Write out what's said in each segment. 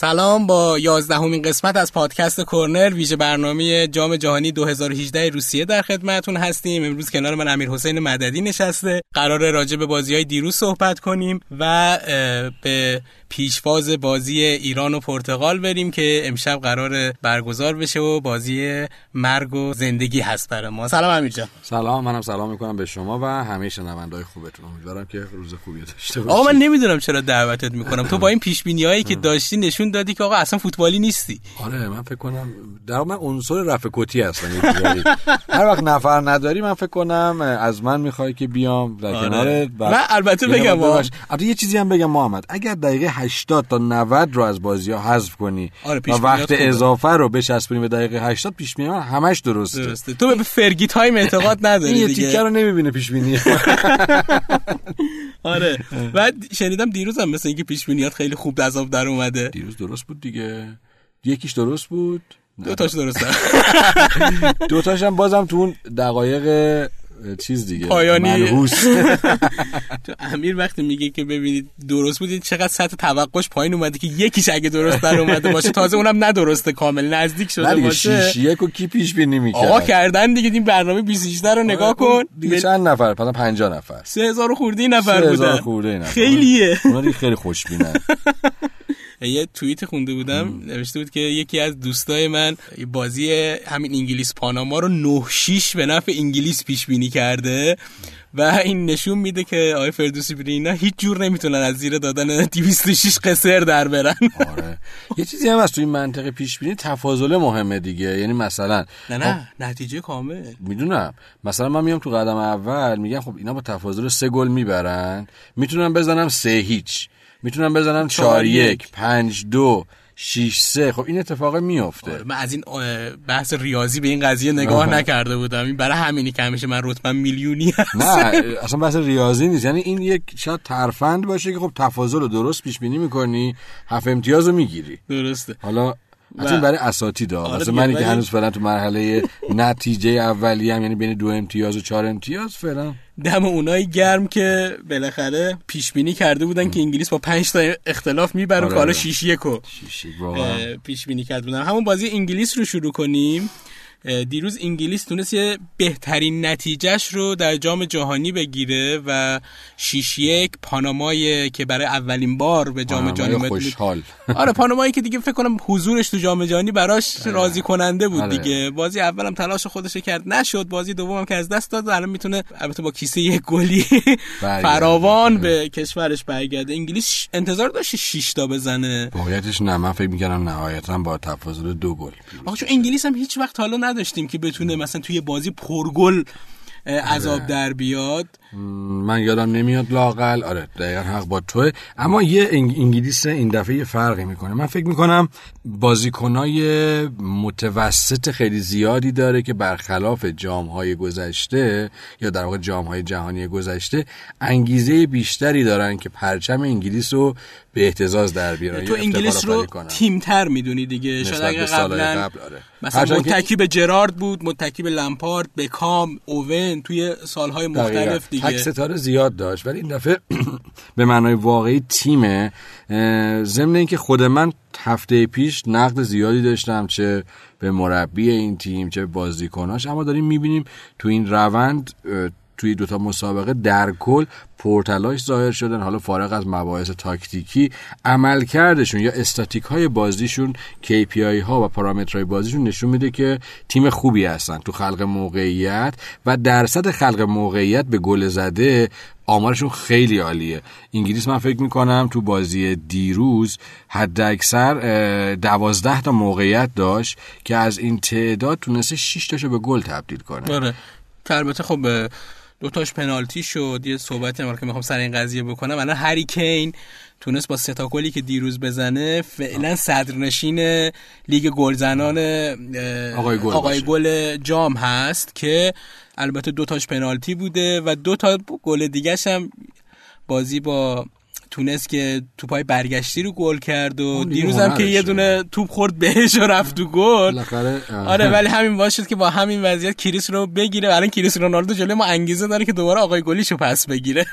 سلام با یازدهمین قسمت از پادکست کورنر ویژه برنامه جام جهانی 2018 روسیه در خدمتتون هستیم. امروز کنار من امیر حسین مددی نشسته. قرار راجع به بازی های دیروز صحبت کنیم و به پیشواز بازی ایران و پرتغال بریم که امشب قرار برگزار بشه و بازی مرگ و زندگی هست برای ما. سلام امیر جان. سلام منم سلام می‌کنم به شما و همه شنونده‌های خوبتون. امیدوارم که روز خوبی داشته باشید آقا من نمی‌دونم چرا دعوتت می‌کنم. تو با این پیش هایی که داشتی نشون دادی که آقا اصلا فوتبالی نیستی. آره من فکر کنم در من عنصر رفع کتی هستم هر وقت نفر نداری من فکر کنم از من می‌خوای که بیام در آره. کنارت من البته بگم البته یه چیزی هم بگم محمد. اگر دقیقه 80 تا 90 رو از بازی ها حذف کنی. آره و وقت اضافه رو بچسبونی به دقیقه 80 پیش بینی همش درسته. درسته. تو به فرگی تایم اعتقاد نداری این دیگه. تیکه رو نمی‌بینه پیش بینی. آره. بعد شنیدم دیروز هم مثل اینکه پیش بینیات خیلی خوب عذاب در اومده. دیروز درست بود دیگه. یکیش درست بود. دو تاش درسته. دو تاش هم بازم تو اون دقایق چیز دیگه. پایانی منحوس. تو امیر وقتی میگه که ببینید درست بود چقدر سطح توقعش پایین اومده که یکیش اگه درست در اومده باشه تازه اونم ندرسته کامل نزدیک شده باشه. شیش یک و کی پیش بینی می‌کرد؟ آقا کردن دیگه این برنامه 28 رو نگاه کن. دیگه چند نفر؟ مثلا 50 نفر. 3000 خورده نفر بودن خورده نفر. خیلیه. اونا خیلی خوشبینن. یه توییت خونده بودم. نوشته بود که یکی از دوستای من بازی همین انگلیس پاناما رو 9 6 به نفع انگلیس پیش بینی کرده و این نشون میده که آقای فردوسی برینا هیچ جور نمی‌تونن از زیر دادن 206 قصر در برن. آره. یه چیزی هم از توی منطقه پیش بینی تفاضل مهمه دیگه. یعنی مثلا نه نه نتیجه کامل. می‌دونم. مثلا من میام تو قدم اول میگم خب اینا با تفاضل سه گل می‌برن. می‌تونم بزنم سه هیچ. می‌تونم بزنم چهار یک. پنج دو شیش سه. خب این اتفاق میفته آره من از این بحث ریاضی به این قضیه نگاه آه. نکرده بودم. این برای همینی که همیشه من رتبه میلیونی هست. نه اصلا بحث ریاضی نیست. یعنی این یک شاید ترفند باشه که خب تفاضل رو درست پیش بینی می‌کنی هفت امتیاز رو می‌گیری. درسته. حالا از این برای اساتید ها. آره منی که هنوز فعلا تو مرحله نتیجه اولی هم یعنی بین دو امتیاز و چهار امتیاز فعلا. دم اونایی گرم که بالاخره پیش بینی کرده بودن که انگلیس با 5 تا اختلاف می‌بره آره که حالا 6 1 واقعا. پیش بینی کرده بودن. همون بازی انگلیس رو شروع کنیم. دیروز انگلیس تونست یه بهترین نتیجهش رو در جام جهانی بگیره و 6 یک پانامای که برای اولین بار به جام جهانی خوشحال. آره پانامایی که دیگه فکر کنم حضورش تو جام جهانی براش راضی کننده بود آره. دیگه. بازی اولم تلاش خودش کرد نشد. بازی دومم که از دست داد الان می‌تونه البته با کیسه یک گلی فراوان به کشورش برگرده. انگلیس انتظار داشت 6 تا بزنه. واقعیتش نه من فکر می‌کردم نهایتا با تفاضل دو گل. آخه چون انگلیس هم هیچ وقت حالا نداشتیم که بتونه مثلا توی بازی پرگل عذاب در بیاد. من یادم نمیاد لاقل. آره دقیقا حق با توه. اما یه انگلیس این دفعه یه فرقی می‌کنه. من فکر می‌کنم بازیکنای متوسط خیلی زیادی داره که برخلاف جامهای گذشته یا در واقع جامهای جهانی گذشته انگیزه بیشتری دارن که پرچم انگلیس رو به احتزاز در بیارن تو انگلیس رو تیمتر می‌دونی دیگه. شاید اگه قبلا قبل آره. مثلا متکی به جرارد بود متکی به لمپارد بکام اوون توی سالهای مختلف دیگه تک ستاره زیاد داشت. ولی این دفعه به معنای واقعی تیمه. ضمن اینکه خود من هفته پیش نقد زیادی داشتم چه به مربی این تیم چه بازیکناش. اما داریم می‌بینیم تو این روند توی دوتا مسابقه در کل پرتلاش ظاهر شدن. حالا فارغ از مباحث تاکتیکی عملکردشون یا استاتیک های بازیشون KPI ها و پارامترهای بازیشون نشون میده که تیم خوبی هستن تو خلق موقعیت و درصد خلق موقعیت به گل زده آمارشون خیلی عالیه. انگلیس من فکر می‌کنم تو بازی دیروز حد اکثر دوازده تا موقعیت داشت که از این تعداد تونسته 6 تاشو به گل تبدیل کنه. آره. البته خب دو تاش پنالتی شد. یه صحبتی هم که می‌خوام سر این قضیه بکنم. الان هری کین تونست با ستا گلی که دیروز بزنه فعلا صدرنشین لیگ گلزنان آقای گل, آقای گل جام هست که البته دو تاش پنالتی بوده و دو تا گل دیگه هم بازی با تونست که توپای برگشتی رو گل کرد و دیروز هم که یه دونه توپ خورد بهش و رفت تو گل. آره ولی همین باشد که با همین وضعیت کریس رو بگیره. الان کریس رونالدو جلوی ما انگیزه داره که دوباره آقای گلیشو پس بگیره.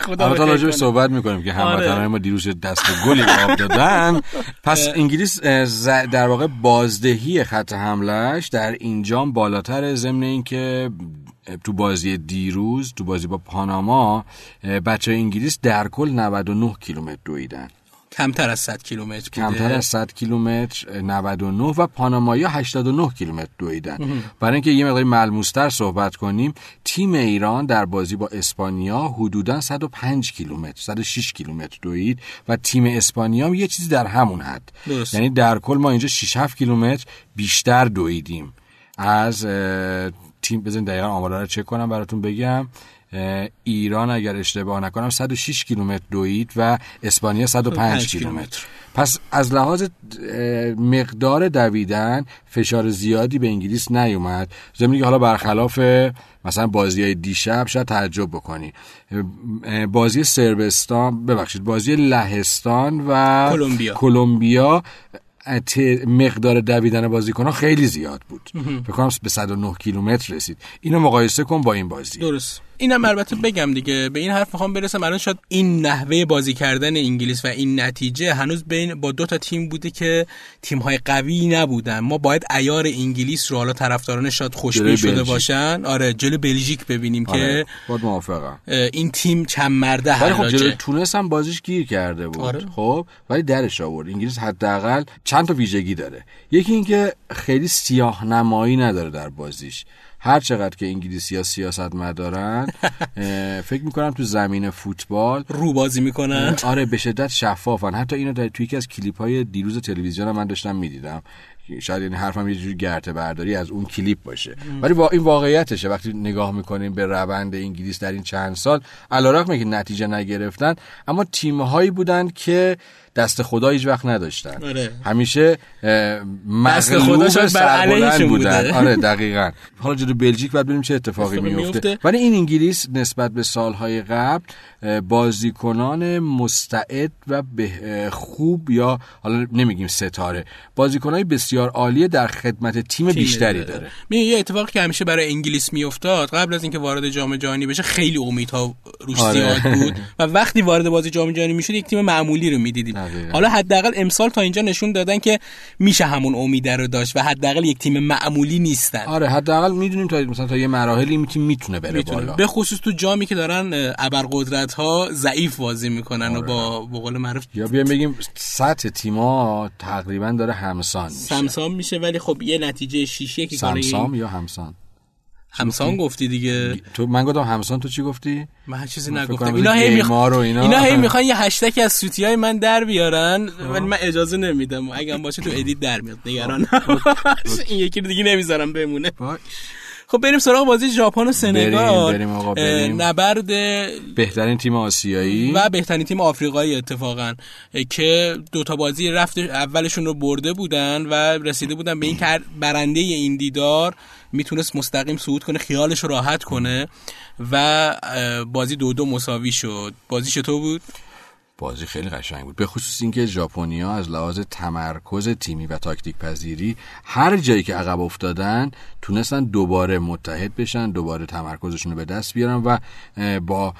خدا تا راجع صحبت می‌کنیم که هموطنان آره. ما دیروز دست گلی آب دادن. پس انگلیس در واقع بازدهی خط حملهش در اینجام بالاتر ضمن اینکه تو بازی دیروز تو بازی با پاناما بچه انگلیس در کل 99 کیلومتر دویدن. کمتر از 100 کیلومتر کمتر از 100 کیلومتر 99 و پانامایی 89 کیلومتر دویدن. برای اینکه یه مقدار ملموستر صحبت کنیم تیم ایران در بازی با اسپانیا حدودا 105 کیلومتر 106 کیلومتر دوید و تیم اسپانیا هم یه چیزی در همون حد. یعنی در کل ما اینجا 6 7 کیلومتر بیشتر دویدیم از تیم بزن دقیقا آمارا رو چک کنم براتون بگم. ایران اگر اشتباه نکنم 106 کیلومتر دوید و اسپانیا 105 کیلومتر. پس از لحاظ مقدار دویدن فشار زیادی به انگلیس نیومد. زمینی که حالا برخلاف مثلا بازی های دیشب شاید تعجب بکنی. بازی سربستان ببخشید بازی لهستان و کلمبیا. کلمبیا مقدار دویدن بازیکن ها خیلی زیاد بود. فکر کنم به 109 کیلومتر رسید. اینو مقایسه کن با این بازی. درست. اینم البته بگم دیگه به این حرف می‌خوام برسم. الان شاید این نحوه بازی کردن انگلیس و این نتیجه هنوز بین با دو تا تیم بوده که تیم های قوی نبودن. ما باید ایار انگلیس رو حالا طرفداران شاید خوشبین شده باشن. آره جلو بلژیک ببینیم آره. که بود موافقم. این تیم چند مرده ولی خب جلو تونس هم بازیش گیر کرده بود. آره. خب ولی درش آورد. انگلیس حداقل چند تا ویژگی داره. یکی اینکه خیلی سیاه نمایی نداره در بازیش. هر چقدر که انگلیسی ها سیاست مدارن فکر می‌کنم تو زمین فوتبال رو بازی می‌کنن آره به شدت شفافن. حتی اینو در توی یکی از کلیپ های دیروز تلویزیون من داشتم می‌دیدم. شاید این حرفم یه جوری گرته برداری از اون کلیپ باشه. ولی با این واقعیتشه. وقتی نگاه می‌کنیم به روند انگلیس در این چند سال علیرغم که نتیجه نگرفتن اما تیم هایی بودن که دست خدا هیچ وقت نداشتن. آره. همیشه مغلوب سربلند بودن. آره دقیقا. حالا جلو بلژیک بعد ببینیم چه اتفاقی میفته. ولی این انگلیس نسبت به سالهای قبل بازیکنان مستعد و به خوب یا حالا نمیگیم ستاره بازیکنای بسیار عالی در خدمت تیم, تیم بیشتری داره, داره. یه اتفاقی که همیشه برای انگلیس میافتاد قبل از اینکه وارد جام جهانی بشه خیلی امیدها روش آره. زیاد بود و وقتی وارد بازی جام جهانی می‌شد یک تیم معمولی رو می‌دیدیم. حالا حداقل امسال تا اینجا نشون دادن که میشه همون امید رو داشت و حداقل یک تیم معمولی نیستن. آره حداقل می‌دونیم تا مثلا تا یه مراحلی این تیم می‌تونه بره می‌تونه. بالا. به خصوص تو جامی که دارن ابرقدرت ها ضعیف بازی می‌کنن آره. و با به قول معروف یا بیایم بگیم سطح تیما تقریبا داره همسان میشه. همسان میشه ولی خب یه نتیجه شیشه که همسان یا همسان؟ همسان گفتی دیگه. تو من گفتم همسان تو چی گفتی؟ من هر چیزی نگفتم. اینا هی می‌خوان اینا, اینا هی می‌خوان یه هشتگ از سوتی های من در بیارن ولی من اجازه نمیدم. اگه باشه تو ادیت در میاد نگران این یکی دیگه نمی‌ذارم بمونه. خب بریم سراغ بازی ژاپن و سنگال. بریم آقا بریم. نبرد بهترین تیم آسیایی. و بهترین تیم آفریقایی اتفاقا که دوتا بازی رفت اولشون رو برده بودن و رسیده بودن به این برنده این دیدار. می‌تونست مستقیم صعود کنه خیالش راحت کنه و بازی دو دو مساوی شد بازی چطور بود؟ بازی خیلی قشنگ بود به خصوص اینکه ژاپنیا از لحاظ تمرکز تیمی و تاکتیک پذیری هر جایی که عقب افتادن تونستن دوباره متحد بشن دوباره تمرکزشون رو به دست بیارن و با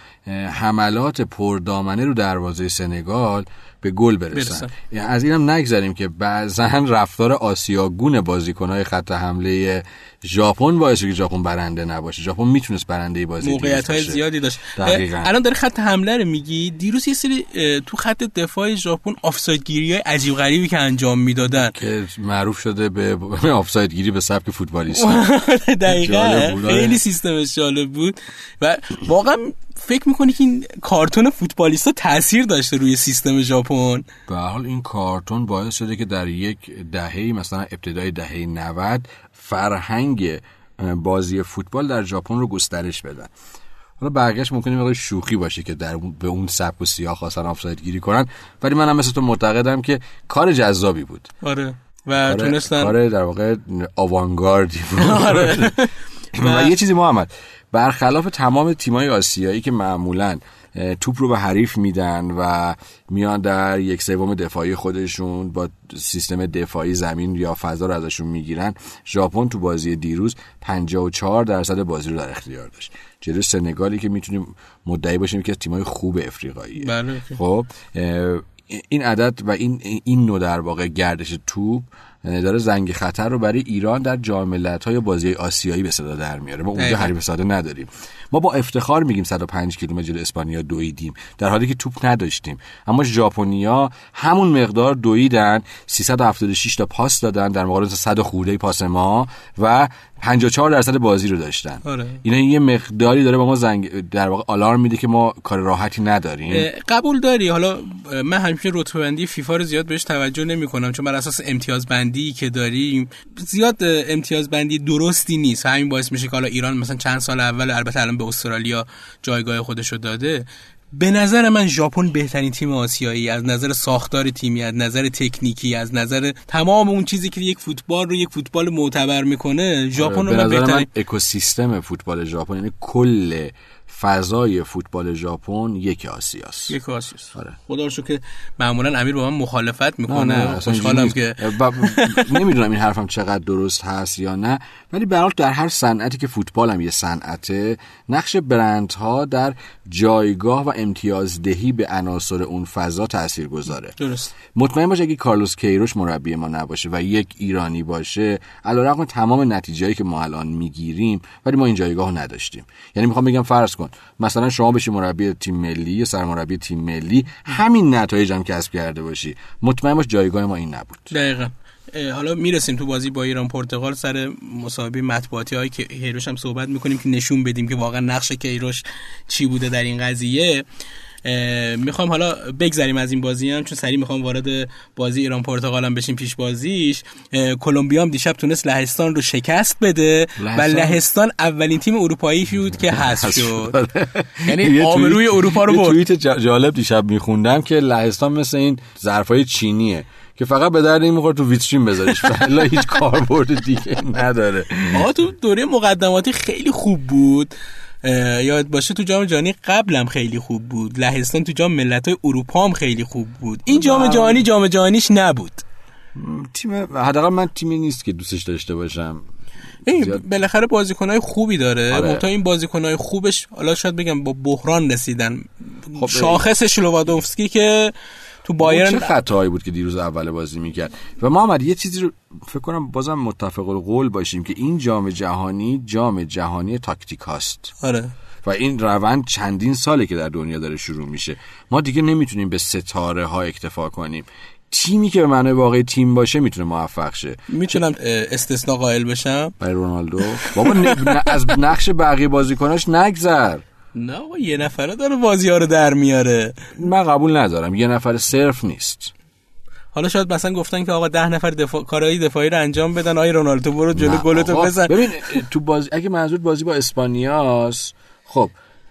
حملات پردامنه رو دروازه سنگال به گل برسن. برسن. یعنی از اینم نگذریم که بعضا رفتار آسیاگون بازیکنهای خط حمله ژاپن باعث که ژاپن برنده نباشه. ژاپن می‌تونست برنده بازی موقعیت های. زیادی داشت. دقیقاً. الان داره خط حمله رو میگی؟ دیروز یه سری تو خط دفاع ژاپن آفساید گیری های عجیب غریبی که انجام می‌دادن. که معروف شده به آفساید گیری به سبک فوتبالیست. دقیقا. آره. خیلی سیستمش جالب بود. و واقعا فکر می‌کنی که این کارتون فوتبالیستا تاثیر داشته روی سیستم ژاپن؟ به حال این کارتون باعث شده که در یک دهه مثلا ابتدای دهه 90 فرهنگ بازی فوتبال در ژاپن رو گسترش بدن. حالا بقیهش ممکنه مقدار شوخی باشه که در به اون سبک و سیاه خواستن آفساید گیری کنن ولی منم مثل تو معتقدم که کار جذابی بود. آره. و کار, تونستن کار در واقع آوانگاردی بود. آره. و یه چیزی محمد برخلاف تمام تیمای آسیایی که معمولا توپ رو به حریف میدن و میان در یک سوم دفاعی خودشون با سیستم دفاعی زمین یا فضا رو ازشون می‌گیرن ژاپن تو بازی دیروز 54 درصد بازی رو در اختیار داشت جلوی سنگالی که می‌تونیم مدعی باشیم که از تیمای خوب افریقاییه بله. خب این عدد و این این نوع در واقع گردش توپ داره زنگ خطر رو برای ایران در جام ملت‌های بازی آسیایی به صدا در میاره ما اونجا. حریف ساده نداریم ما با افتخار میگیم 105 کیلومتر جلو اسپانیا دویدیم. در حالی که توپ نداشتیم. اما ژاپنیا همون مقدار دویدن 376 تا پاس دادن در مقابل 100 خورده پاس ما و 54 درصد بازی رو داشتن. آره. اینا یه مقداری داره با ما زنگ در واقع آلارم میده که ما کار راحتی نداریم. قبول داری. حالا من همیشه رتبه بندی فیفا رو زیاد بهش توجه نمی کنم چون بر اساس امتیاز بندی که داریم زیاد امتیاز بندی درستی نیست. همین باعث میشه که حالا ایران مثلا چند سال اول البته الان به استرالیا جایگاه خودش رو داده به نظر من ژاپن بهترین تیم آسیایی از نظر ساختار تیمی از نظر تکنیکی از نظر تمام اون چیزی که یک فوتبال رو یک فوتبال معتبر می‌کنه ژاپن به رو من نظر بهترین من اکوسیستم فوتبال ژاپن یعنی کل فضای فوتبال ژاپن یک آسیاست. یک آسیاست. آره. خدا رو که معمولا امیر با من مخالفت می‌کنه. خوشحالم که. ب- نمی‌دونم این حرفم چقدر درست هست یا نه ولی به در هر صنعتی که فوتبال هم یه صنعته نقش برندها در جایگاه و امتیازدهی به عناصر اون فضا تأثیر گذاره. درست. مطمئن باش اگه کارلوس کیروش مربی ما نباشه و یک ایرانی باشه علیرغم تمام نتیجهایی که ما الان می‌گیریم ولی ما این جایگاه رو نداشتیم. یعنی می‌خوام بگم فرض کن مثلا شما بشی مربی تیم ملی یا سرمربی تیم ملی همین نتایج هم کسب کرده باشی. مطمئن باش جایگاه ما این نبود. دقیقا. حالا می‌رسیم تو بازی با ایران پرتغال سر مسابقه مطبوعاتی هایی که کیروش هم صحبت می‌کنیم که نشون بدیم که واقعا نقش کیروش چی بوده در این قضیه. می‌خوام حالا بگذریم از این بازی هم چون سریع می‌خوام وارد بازی ایران پرتغال هم بشیم پیش بازیش. کلمبیا هم دیشب تونست لهستان رو شکست بده و لهستان؟ اولین تیم اروپایی بود که حذف شد. یعنی آبروی اروپا رو برد. توییت جا- جالب دیشب میخوندم که لهستان مثل این ظرفای چینیه که فقط به درد این می‌خوره تو ویترین بذاریش. ولی هیچ کاربرد دیگه نداره. آقا تو دوره مقدماتی خیلی خوب بود. یاد باشه تو جام جهانی قبلم خیلی خوب بود. لهستان تو جام ملت‌های اروپا هم خیلی خوب بود. این جام جهانی جام جهانیش نبود. تیم حداقل من تیمی نیست که دوستش داشته باشم. این زیاد- بالاخره بازیکنهای خوبی داره. آره. منتها این بازیکنهای خوبش حالا شاید بگم با بحران رسیدن. خب، شاخص شلوادوفسکی که تو چه بایرن خطاهایی بود که دیروز اول بازی می‌کرد؟ و محمد یه چیزی رو فکر کنم بازم متفق القول باشیم که این جام جهانی جام جهانی تاکتیک هاست. آره. و این روند چندین ساله که در دنیا داره شروع میشه. ما دیگه نمی‌تونیم به ستاره ها اکتفا کنیم. تیمی که به معنای واقعی تیم باشه می‌تونه موفق شه. می‌تونم استثنا قائل بشم. برای رونالدو؟ بابا از نقش بقیه بازیکناش نگذر. نه یه نفره داره بازی ها رو در میاره. من قبول ندارم یه نفر صرف نیست. حالا شاید مثلا گفتن که آقا ده نفر دفاع کارهای دفاعی رو انجام بدن آی رونالدو برو جلو گلتو بزن. ببین تو بازی اگه منظور بازی با اسپانیاست خب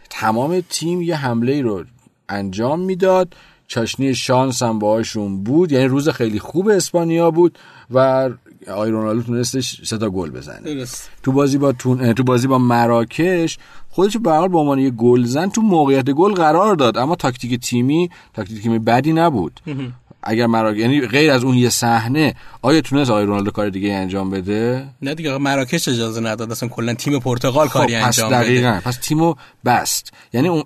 تمام تیم یه حمله ای رو انجام می‌داد. چاشنی شانس هم باهاشون بود یعنی روز خیلی خوب اسپانیا بود و آقای رونالدو تونستش سه تا گل بزنه. درست. تو بازی با تون... تو بازی با مراکش خودش به هر حال به عنوان یه گلزن تو موقعیت گل قرار داد. اما تاکتیک تیمی تاکتیک تیمی بدی نبود. اگر مراکش یعنی غیر از اون یه صحنه آیا تونست آقای رونالدو کار دیگه انجام بده؟ نه دیگه مراکش اجازه نداد. اصلا کلا تیم پرتغال کاری خب، پس انجام دقیقاً. بده پس تیمو بست. یعنی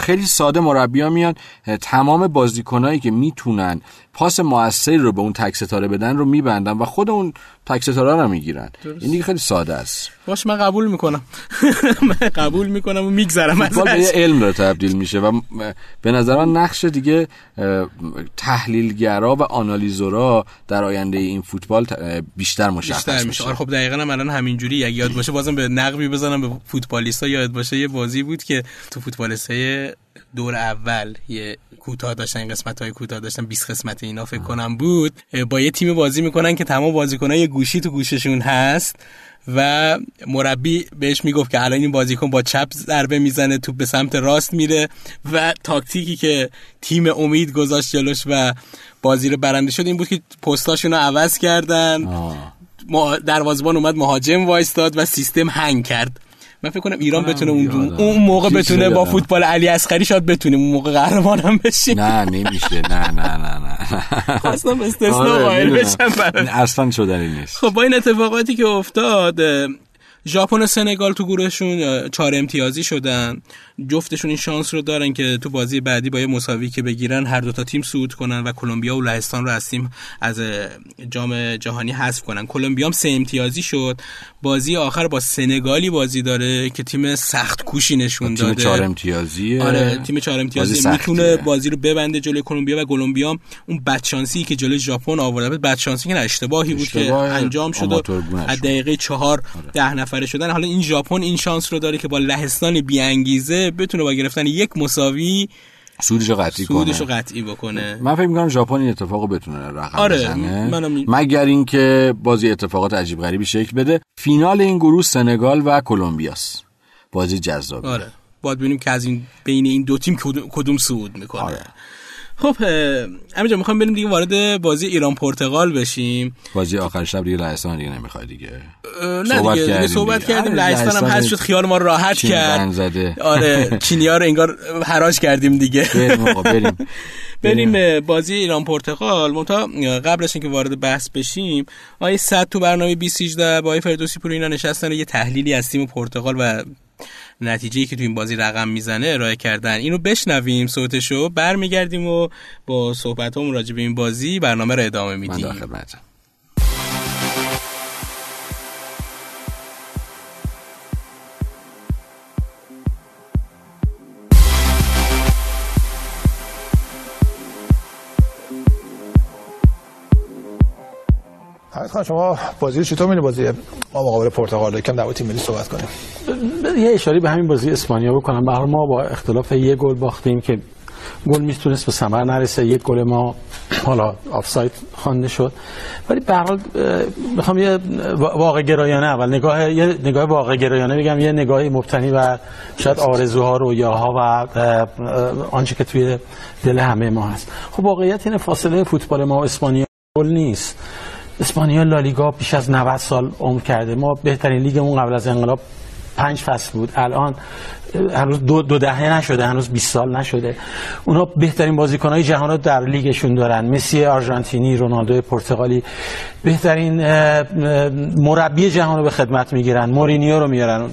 خیلی ساده مربیا میان. تمام بازیکنایی که می‌تونن پاس موثری رو به اون تک ستاره بدن رو میبندن و خود اون تک ستاره رو می‌گیرن. این دیگه خیلی ساده است. باش من قبول می‌کنم. من قبول می‌کنم و میگذرم فوتبال به علم داره تبدیل میشه و به نظر من نقش دیگه تحلیلگرا و آنالیزورا در آینده این فوتبال بیشتر مشخص بیشتر میشه. میشه. آره خب دقیقا هم الان همینجوری. اگه یاد باشه بازم به نقبی بزنم به فوتبالیستا یاد باشه یه بازی بود که تو فوتبالیستای دور اول یه کوتاه داشتن قسمت های کوتاه داشتن 20 قسمت اینا فکر کنم بود. با یه تیم بازی می‌کنن که تمام بازیکن‌ها یه گوشی تو گوششون هست و مربی بهش می‌گفت که الان این بازیکن با چپ ضربه می‌زنه توپ به سمت راست میره و تاکتیکی که تیم امید گذاشت جلوش و بازی رو برنده شد این بود که پستاشون رو عوض کردن. آه. دروازبان اومد مهاجم وایستاد و سیستم هنگ کرد. من فکر کنم ایران بتونه اون. اون موقع بتونه با. فوتبال علی اصغری شاید بتونیم. اون موقع قهرمان هم بشیم. نه نمیشه. نه نه نه نه. استثناء آره، قائل. بشم اصلا شدنی نیست. خب با این اتفاقاتی که افتاد ژاپن و سنگال تو گروهشون چهار امتیازی شدن. جفتشون این شانس رو دارن که تو بازی بعدی با یه مساوی که بگیرن هر دوتا تیم صعود کنن و کلمبیا و لهستان رو از تیم از جام جهانی حذف کنن. کلمبیا هم سه امتیازی شد. بازی آخر با سنگالی بازی داره که تیم سخت کوشی نشون تیم داده. چهار امتیازیه. آره تیم چهار بازی امتیازی سختیه. می‌تونه بازی رو ببنده جلوی کلمبیا و کلمبیا اون بدشانسی که جلوی ژاپن آورده بدشانسی که اشتباهی بود که انجام شد و از. دقیقه چهار ده نفره شدن. حالا این ژاپن این شانس رو داره که با لهستان بی انگیزه بتونه با گرفتن یک مساوی سودشو قطعی سودش رو کنه قطعی بکنه. من فکر می‌کنم ژاپن این اتفاقو بتونه رقم آره، بزنه. منم مگر اینکه بازی اتفاقات عجیب غریبی شکل بده. فینال این گروه سنگال و کلمبیاست بازی جذاب آره. باید ببینیم که از این بین این دو تیم کدوم, کدوم صعود می‌کنه. آره. خب همینجا می‌خوام بریم دیگه وارد بازی ایران پرتغال بشیم. بازی آخر شب دیگه لهستان دیگه نمی‌خواد دیگه. نه صحبت دیگه, دیگه صحبت دیگه. کردیم آره، لهستان هم هست شد خیال ما راحت کرد. زده. آره چینی ها رو انگار حراج کردیم دیگه. بریم بریم. بریم. بازی ایران پرتغال. منتها قبلش اینکه وارد بحث بشیم آیه صد تو برنامه 2018 با آیه فردوسی پور اینا نشستن یه تحلیلی از تیم پرتغال و نتیجه‌ای که تو این بازی رقم می‌زنه ارائه کردن. اینو بشنویم صوتشو برمیگردیم و با صحبتامون راجع به این بازی برنامه رو ادامه من میدیم. در حمید خان شما بازی چطور می‌بینی؟ بازی ما مقابل پرتغال؟ یکم در تیم ملی صحبت کنیم. یه اشاره به همین بازی اسپانیا بکنم. به ما با اختلاف یه گل باختیم که گل می‌تونست به ثمر نرسه. یک گل ما حالا آفساید خوانده شد. ولی به هر حال می‌خوام یه واقع گرایانه اول نگاه یه نگاه واقع گرایانه بگم. یه نگاهی مبتنی بر شاید آرزوها رویاها و آنچه که توی دل همه ما هست. خب واقعیت این فاصله فوتبال ما و اسپانیا گل نیست. اسپانیا لالیگا بیش از 90 سال عمر کرده. ما بهترین لیگمون قبل از انقلاب پنج فصل بود. الان هنوز دو, دو دهه نشده هنوز 20 سال نشده. اونا بهترین بازیکنهای جهان رو در لیگشون دارن. مسی آرژانتینی رونالدو پرتغالی. بهترین مربی جهان رو به خدمت می‌گیرن. مورینیو رو میارن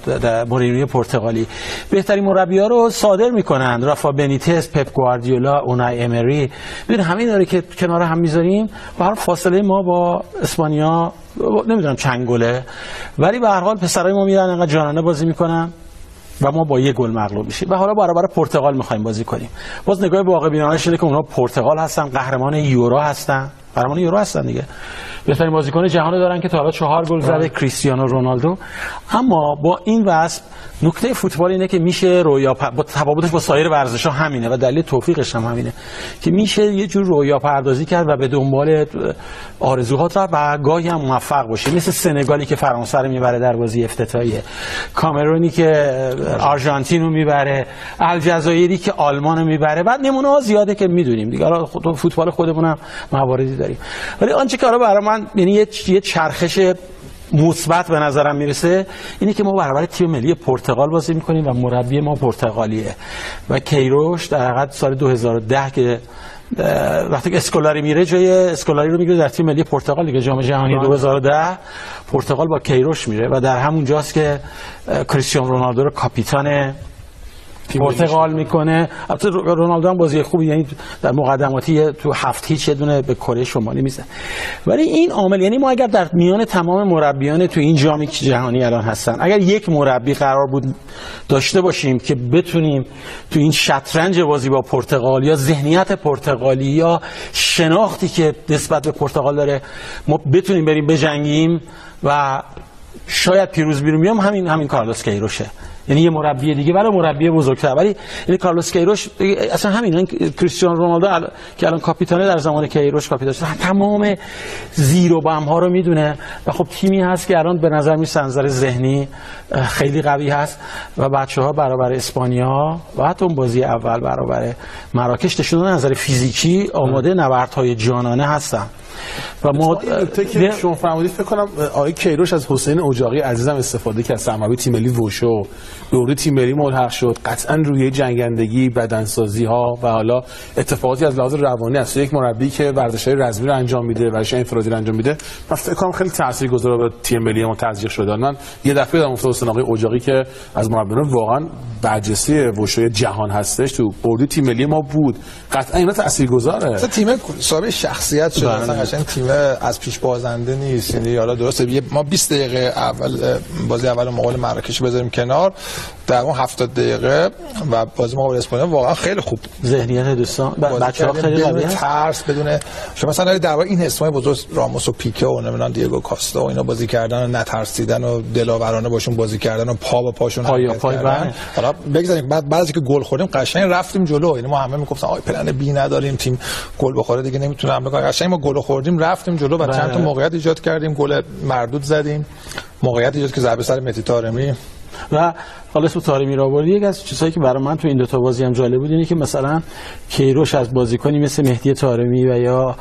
مورینیو پرتغالی. بهترین مربی ها رو صادر می‌کنن. رافا بنیتس پپ گواردیولا اونای امری. ببین همه اینا رو که کنار هم می‌ذاریم. به فاصله ما با اسپانیا نمی‌دونم چند گله. ولی به هر حال پسرای ما میرن انقدر جانانه بازی می‌کنن. و ما با یه گل مغلوب میشیم. و حالا برابر پرتغال می‌خوایم بازی کنیم. باز نگاه واقع بینانه شده که اونا پرتغال هستن قهرمان یورو هستن. قهرمان یورو هستن دیگه. بهترین بازیکن جهان دارن که تا حالا چهار گل زده کریستیانو رونالدو. اما با این وصف نکته فوتبال اینه که میشه رویا با تفاوتش با سایر ورزش ها همینه و دلیل توفیقش هم همینه که میشه یه جور رویا پردازی کرد و به دنبال آرزوهات رفت و گاهی هم موفق باشه. مثل سنگالی که فرانسه رو می‌بره در بازی افتتاحیه. کامرونی که آرژانتین رو می‌بره. الجزایری که آلمان رو می‌بره. بعد نمونه ها زیاده که می‌دونیم دیگه. حالا فوتبال خودمون هم مواردی داریم. ولی آنچه که برای من یعنی یه چرخش مثبت به نظرم می‌رسه اینه که ما برابر تیم ملی پرتغال بازی می‌کنیم و مربی ما پرتغالیه. و کیروش در حقیقت سال 2010 که وقتی که اسکولاری میره جای اسکولاری رو می‌گیره در تیم ملی پرتغال دیگه جام جهانی 2010 پرتغال با کیروش میره و در همون جاست که کریستیانو رونالدو رو کاپیتان پرتغال می‌کنه. البته رونالدو هم بازی خوبی یعنی در مقدماتی تو هفت هیچ دونه به کره شمالی میزن ولی این عامل یعنی ما اگر در میان تمام مربیان تو این جامی که جهانی الان هستن اگر یک مربی قرار بود داشته باشیم که بتونیم تو این شطرنج بازی با پرتغال یا ذهنیت پرتغالی یا شناختی که نسبت به پرتغال داره ما بتونیم بریم بجنگیم و شاید پیروز بیرون بیام همین همین کارلوس کیروشه. یعنی یه مربی دیگه. برای مربی بزرگتر. ولی یعنی کارلوس کیروش اصلا همین کریستیانو رونالدو ال... که الان کاپیتانه در زمان کیروش کاپیتان تمام زیر و بم ها رو می‌دونه. و خب تیمی هست که الان به نظر می نظر ذهنی خیلی قوی هست. و بچه ها برابر اسپانیا و حتی اون بازی اول برابر مراکش نشون نظر فیزیکی آماده نبردهای جانانه هستن. و ما که شما فرمودید فکر کنم آقای کیروش از حسین اجاقی عزیزم استفاده کرد. سرمربی تیم ملی وشو. دوره تیم ملی ملحق شد. قطعا روی جنگندگی بدنسازی ها و حالا اتفاقاتی از لحاظ روانی است یک مربی که ورزش‌های رزمی رو انجام میده ورزش انفرادی رو انجام میده. من فکر کنم خیلی تاثیرگذار به تیم ملی ما تزریق شده من یه دفعه دارم افتاد حسین آقای اجاقی که از مربیان واقعا برجسته وشو جهان هستش. تو بردی تیم ملی ما بود. قطعا اینا تاثیرگذاره. تیم صاحب شخصیت شده. قشنگ تیم از پیش بازنده نیست. یعنی حالا درسته ما 20 دقیقه اول بازی اول مقابل مراکش بذاریم کنار. در اون 70 دقیقه و بازی مقابل اسپانیا واقعا خیلی خوب ذهنیت دوستان بچه‌ها خیلی قوی ترس بدون شما مثلا در این اسمای بزرگ راموس و پیکه و نمی‌دونم دیگو کاستا و اینا بازی کردن و نترسیدن و دلاورانه باشون بازی کردن و پا به پاشون پای پای بله. حالا بگذاریم بعد بعد از اینکه گل خوردیم قشنگ رفتیم جلو. یعنی ما همه می‌گفتن آی پلن بی نداریم تیم گل بخوره دیگه نمی‌تونه حمله کنه. قشنگ ما گل خوردیم رفتیم جلو و چند تا موقعیت ایجاد کردیم گل مردود زدیم. موقعیت ایجاد که ضربه سر متی طارمی و حالا اسم طارمی را آوردی یک از چیزایی که برای من تو این دو تا بازی هم جالب بود اینه که مثلا کیروش از بازیکنی مثل مهدی طارمی و یا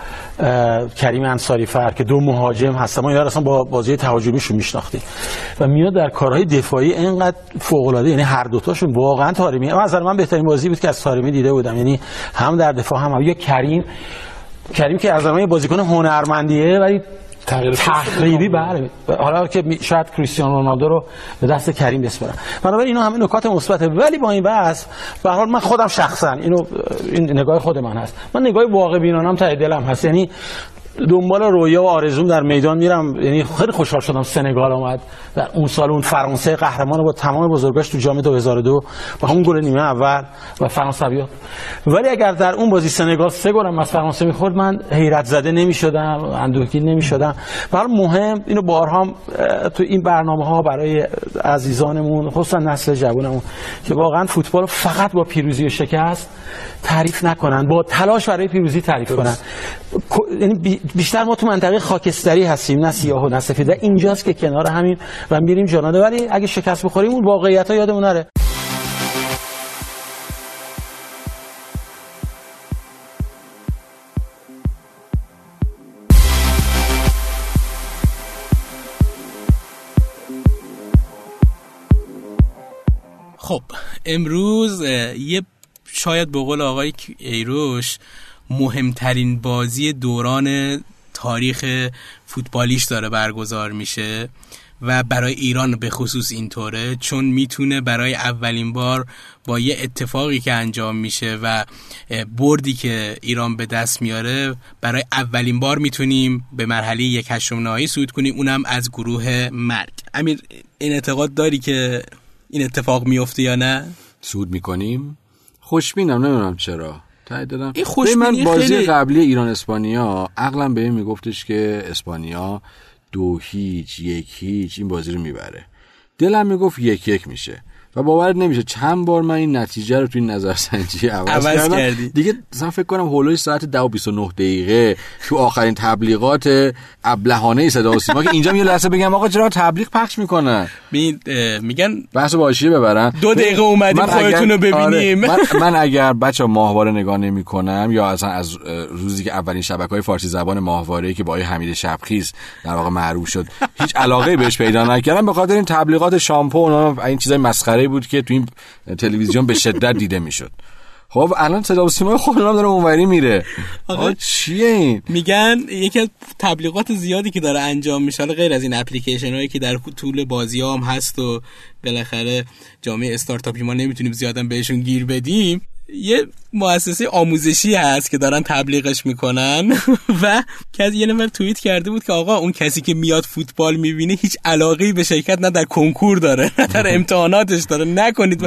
کریم انصاری فر که دو مهاجم هستن. ما اینا اصلا با بازی تهاجمیشون میشناختیم. و میاد در کارهای دفاعی انقدر فوق العاده یعنی هر دو تاشون واقعا طارمی. از من بهترین بازی بود که از طارمی دیده بودم. یعنی هم در دفاع هم, هم. یا کریم کریم که از زمان بازیکن هنرمندیه ولی تخریبی بله. حالا که شاید کریستیانو رونالدو رو به دست کریم بسپارم بنابراین اینا همه نکات مثبته. ولی با این بحث به حال من خودم شخصا اینو این نگاه خود من هست. من نگاه واقع بینانم ته دلم هست. یعنی دنبال رویا و آرزوم در میدان میرم. یعنی خیلی خوشحال شدم سنگال آمد در اون سال اون فرانسه قهرمان با تمام بزرگاش تو جام 2002 با همون گل نیمه اول و فرانسویا ولی اگر در اون بازی سنگال سه گلم از فرانسه می‌خورد من حیرت زده نمی‌شدم اندوهگین نمی‌شدم. برای مهم اینو بارها تو این برنامه ها برای عزیزانمون خصوصا نسل جوانمون که واقعا فوتبال فقط با پیروزی و شکست تعریف نکنن با تلاش برای پیروزی تعریف کنن. یعنی بیشتر ما تو منطقه خاکستری هستیم نه سیاه و نه سفید. اینجاست که کنار همین و میریم جاناده ولی اگه شکست بخوریم اون واقعیت ها یادمون نره. خب امروز یه شاید به آقای ایروش مهمترین بازی دوران تاریخ فوتبالیش داره برگزار میشه و برای ایران به خصوص اینطوره چون می‌تونه برای اولین بار با یه اتفاقی که انجام میشه و بردی که ایران به دست میاره برای اولین بار می‌تونیم به مرحله یک هشتم نهایی صعود کنیم اونم از گروه مرگ. امیر این اعتقاد داری که این اتفاق میفته یا نه؟ صعود می‌کنیم. خوشبینم نمی‌دونم چرا. تایید دادم. این من بازی خیلی... قبلی ایران اسپانیا عقلم به این میگفتش که اسپانیا دو هیچ یک هیچ این بازی رو می‌بره. دلم می‌گفت یک یک میشه. و باور نمیشه چند بار من این نتیجه رو توی نظرسنجی عوض, عوض کردم. کردی. دیگه مثلا فکر کنم هولوی ساعت 10 و 29 دقیقه تو آخرین تبلیغات ابلهانه صدا و سیما که اینجا یه لحظه بگم آقا چرا تبلیغ پخش می‌کنن؟ می... میگن بحث باشیه ببرن. دو دقیقه اومدیم خودتون رو ببینیم. آره من, من اگر بچه ماهواره نگاه نمی کنم یا اصلا از روزی که اولین شبکه های فارسی زبان ماهواره که با آقای حمید شبخیز در واقع معروف شد هیچ علاقه بهش پیدا نکردم. به خاطر این تبلیغات شامپو و این چیزای مسخره بود که تو این تلویزیون به شدت دیده می‌شد. خب الان صدا و سیما خودم داره اونوری میره. آقا چیه این؟ میگن یکی از تبلیغات زیادی که داره انجام میشه غیر از این اپلیکیشن هایی که در طول بازی هم هست و بالاخره جامعه استارتاپی ما نمی‌تونیم زیادا بهشون گیر بدیم. یه مؤسسه آموزشی هست که دارن تبلیغش می‌کنن. و کسی یه نفر توییت کرده بود که آقا اون کسی که میاد فوتبال می‌بینه هیچ علاقه به شرکت نه در کنکور داره نه در امتحاناتش داره. نکنید.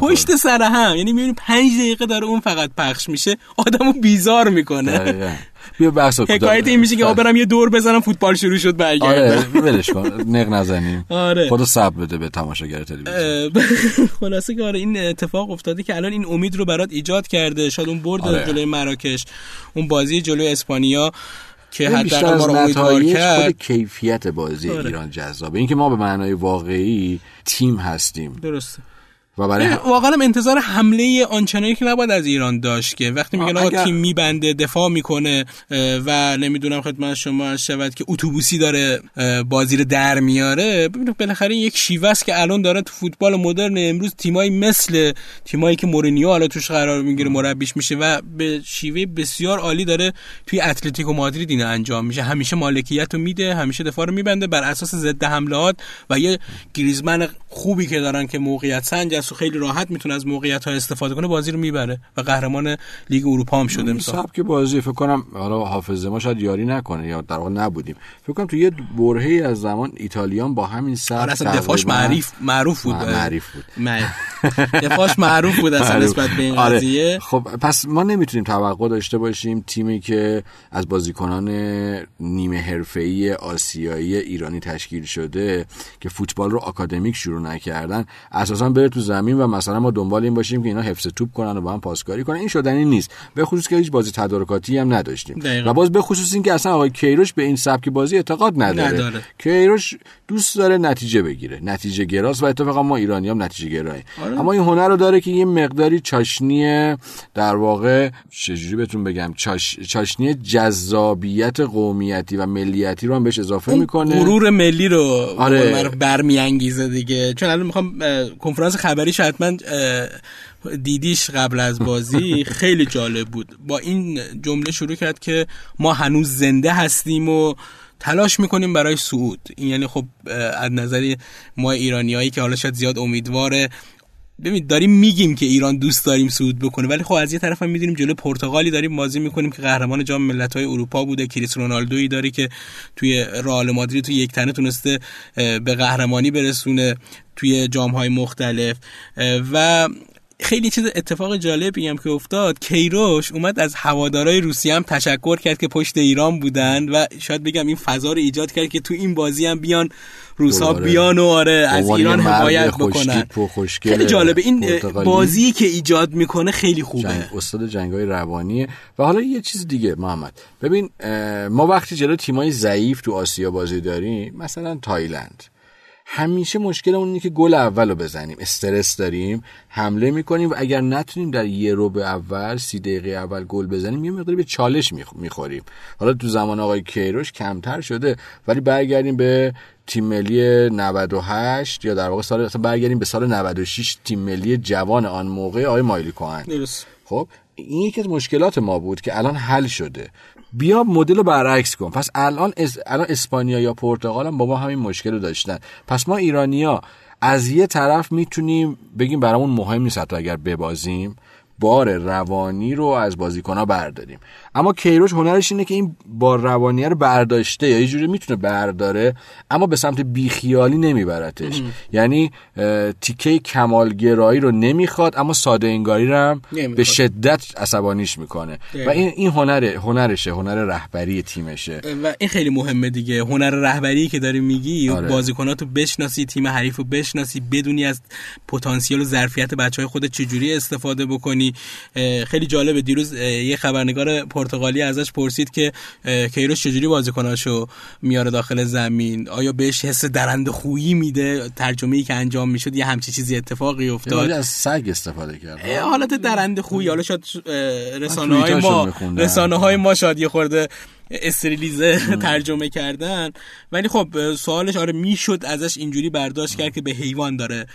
پشت سر هم یعنی می‌بینید پنج دقیقه داره اون فقط پخش میشه. آدمو بیزار می‌کنه. بیا بحث حکایت این میشه که آ برم یه دور بزنم فوتبال شروع شد برگردم آره ولش کن. نق نزنیم. آره. خدا صبر بده به تماشاگر تلویزیون. خلاصه که آره این اتفاق افتاده که الان این امید رو برات ایجاد کرده. شاید اون برد آره. جلوی مراکش اون بازی جلوی اسپانیا که حداقل ما رو امیدوار کرد. خود کیفیت بازی آره. ایران جذابه. اینکه ما به معنای واقعی تیم هستیم. درسته. و برای واقعا انتظار حمله آنچنانی که نباید از ایران داشت که وقتی میگن آقا تیم میبنده دفاع می‌کنه و نمی‌دونم خدمت شما شود که اتوبوسی داره بازی رو در میاره ببینید بالاخره یک شیوه است که الان داره تو فوتبال مدرن امروز تیمایی مثل تیمایی که مورینیو حالا توش قرار می‌گیره مربیش میشه و به شیوه بسیار عالی داره توی اتلتیکو مادرید اینو انجام میشه. همیشه مالکیت رو میده همیشه دفاع رو میبنده بر اساس ضد حملات و یه گریزمن خوبی که دارن که موقعیت سنج است و خیلی راحت می‌تونه از موقعیت ها استفاده کنه بازی رو می‌بره و قهرمان لیگ اروپا هم شده مثلا که بازی فکر کنم حالا حافظه ما شاید یاری نکنه یا در واقع نبودیم. فکر کنم تو یه برهه‌ای از زمان ایتالیان با همین سبک آره اصلا دفاعش معروف معروف بود. معروف بود. دفاعش معروف بود اصلا نسبت به این آره. قضیه. خب پس ما نمی‌تونیم توقع داشته باشیم تیمی که از بازیکنان نیمه حرفه‌ای آسیایی ایرانی تشکیل شده که فوتبال رو آکادمیک شروع نکردن اساسا بره تو زمین و مثلا ما دنبال این باشیم که اینا حفظ توپ کنن و با هم پاسکاری کنن. این شدنی نیست. به خصوص که هیچ بازی تدارکاتی هم نداشتیم. دقیقا. و باز به خصوص این که اصلا آقای کیروش به این سبک بازی اعتقاد نداره, نداره. کیروش دوست داره نتیجه بگیره. نتیجه گراست و اتفاقا ما ایرانی هم نتیجه گرایی آره. اما این هنر رو داره که یه مقداری چاشنی در واقع چجوری بهتون بگم؟ چاش... چاشنی جذابیت قومیتی و ملیتی رو هم بهش اضافه می‌کنه. غرور ملی رو آره. برمیانگیزه دیگه. چون الان می‌خوام کنفرانس خبری حتما دیدیش قبل از بازی خیلی جالب بود. با این جمله شروع کرد که ما هنوز زنده هستیم و تلاش می‌کنیم برای صعود. این یعنی خب از نظری ما ایرانیایی که حالا شاید زیاد امیدواره ببین داریم میگیم که ایران دوست داریم صعود بکنه ولی خب از یه طرف هم می‌دونیم جلو پرتغالی داریم بازی می‌کنیم که قهرمان جام ملت‌های اروپا بوده. کریس رونالدویی داره که توی رئال مادرید تو یک تنه تونسته به قهرمانی برسونه توی جام مختلف. و خیلی چیز اتفاق جالبی هم که افتاد کیروش اومد از هوادارای روسیه هم تشکر کرد که پشت ایران بودن و شاید بگم این فضا رو ایجاد کرد که تو این بازی هم بیان روسا بیان و آره از ایران حمایت بکنن. خیلی جالبه. این بازی که ایجاد می‌کنه خیلی خوبه. جنگ استاد جنگای روانیه و حالا یه چیز دیگه محمد. ببین ما وقتی جلو تیمای ضعیف تو آسیا بازی داریم مثلا تایلند. همیشه مشکل اون اینه که گل اول رو بزنیم. استرس داریم حمله می‌کنیم و اگر نتونیم در یه رو به اول سی دقیقه اول گل بزنیم یه مقداری به چالش می‌خوریم. حالا تو زمان آقای کیروش کمتر شده ولی برگردیم به تیم ملی 98 یا در واقع سال برگردیم به سال 96 تیم ملی جوان آن موقع آقای مایلی کوهن خب این یکی از مشکلات ما بود که الان حل شده. بیا مدل رو برعکس کن. پس الان الان اسپانیا یا پرتغال هم با ما همین مشکل رو داشتن. پس ما ایرانیا از یه طرف می‌تونیم بگیم برامون مهم نیست حتی اگر ببازیم. بار روانی رو از ها برداریم. اما کیروش هنرش اینه که این بار روانی رو برداشته یا یه جوری می‌تونه برداره اما به سمت بیخیالی نمیبرتش. یعنی تیکه کمالگرایی رو نمی‌خواد اما ساده انگاری رو هم به شدت عصبانیش می‌کنه. و این این هنر هنرشه هنر رهبری تیمشه. و این خیلی مهمه دیگه. هنر رهبری که داری میگی آره. بازیکناتو بشناسی تیم حریف رو بشناسی بدونی از پتانسیل و ظرفیت بچهای خودت چجوری استفاده بکنی. خیلی جالبه. دیروز یه خبرنگار پرتغالی ازش پرسید که کیروش چجوری بازیکناشو میاره داخل زمین؟ آیا بهش حس درند خویی میده؟ ترجمه ای که انجام می‌شد یه همچی چیزی اتفاقی افتاد؟ از سگ استفاده کرد. حالت درند خویی. حالا شاید رسانه های ما رسانه های ما شاید یه خورده استریلیزه ترجمه کردن. ولی خب سوالش آره می‌شد ازش اینجوری برداشت کرد که به حیوان داره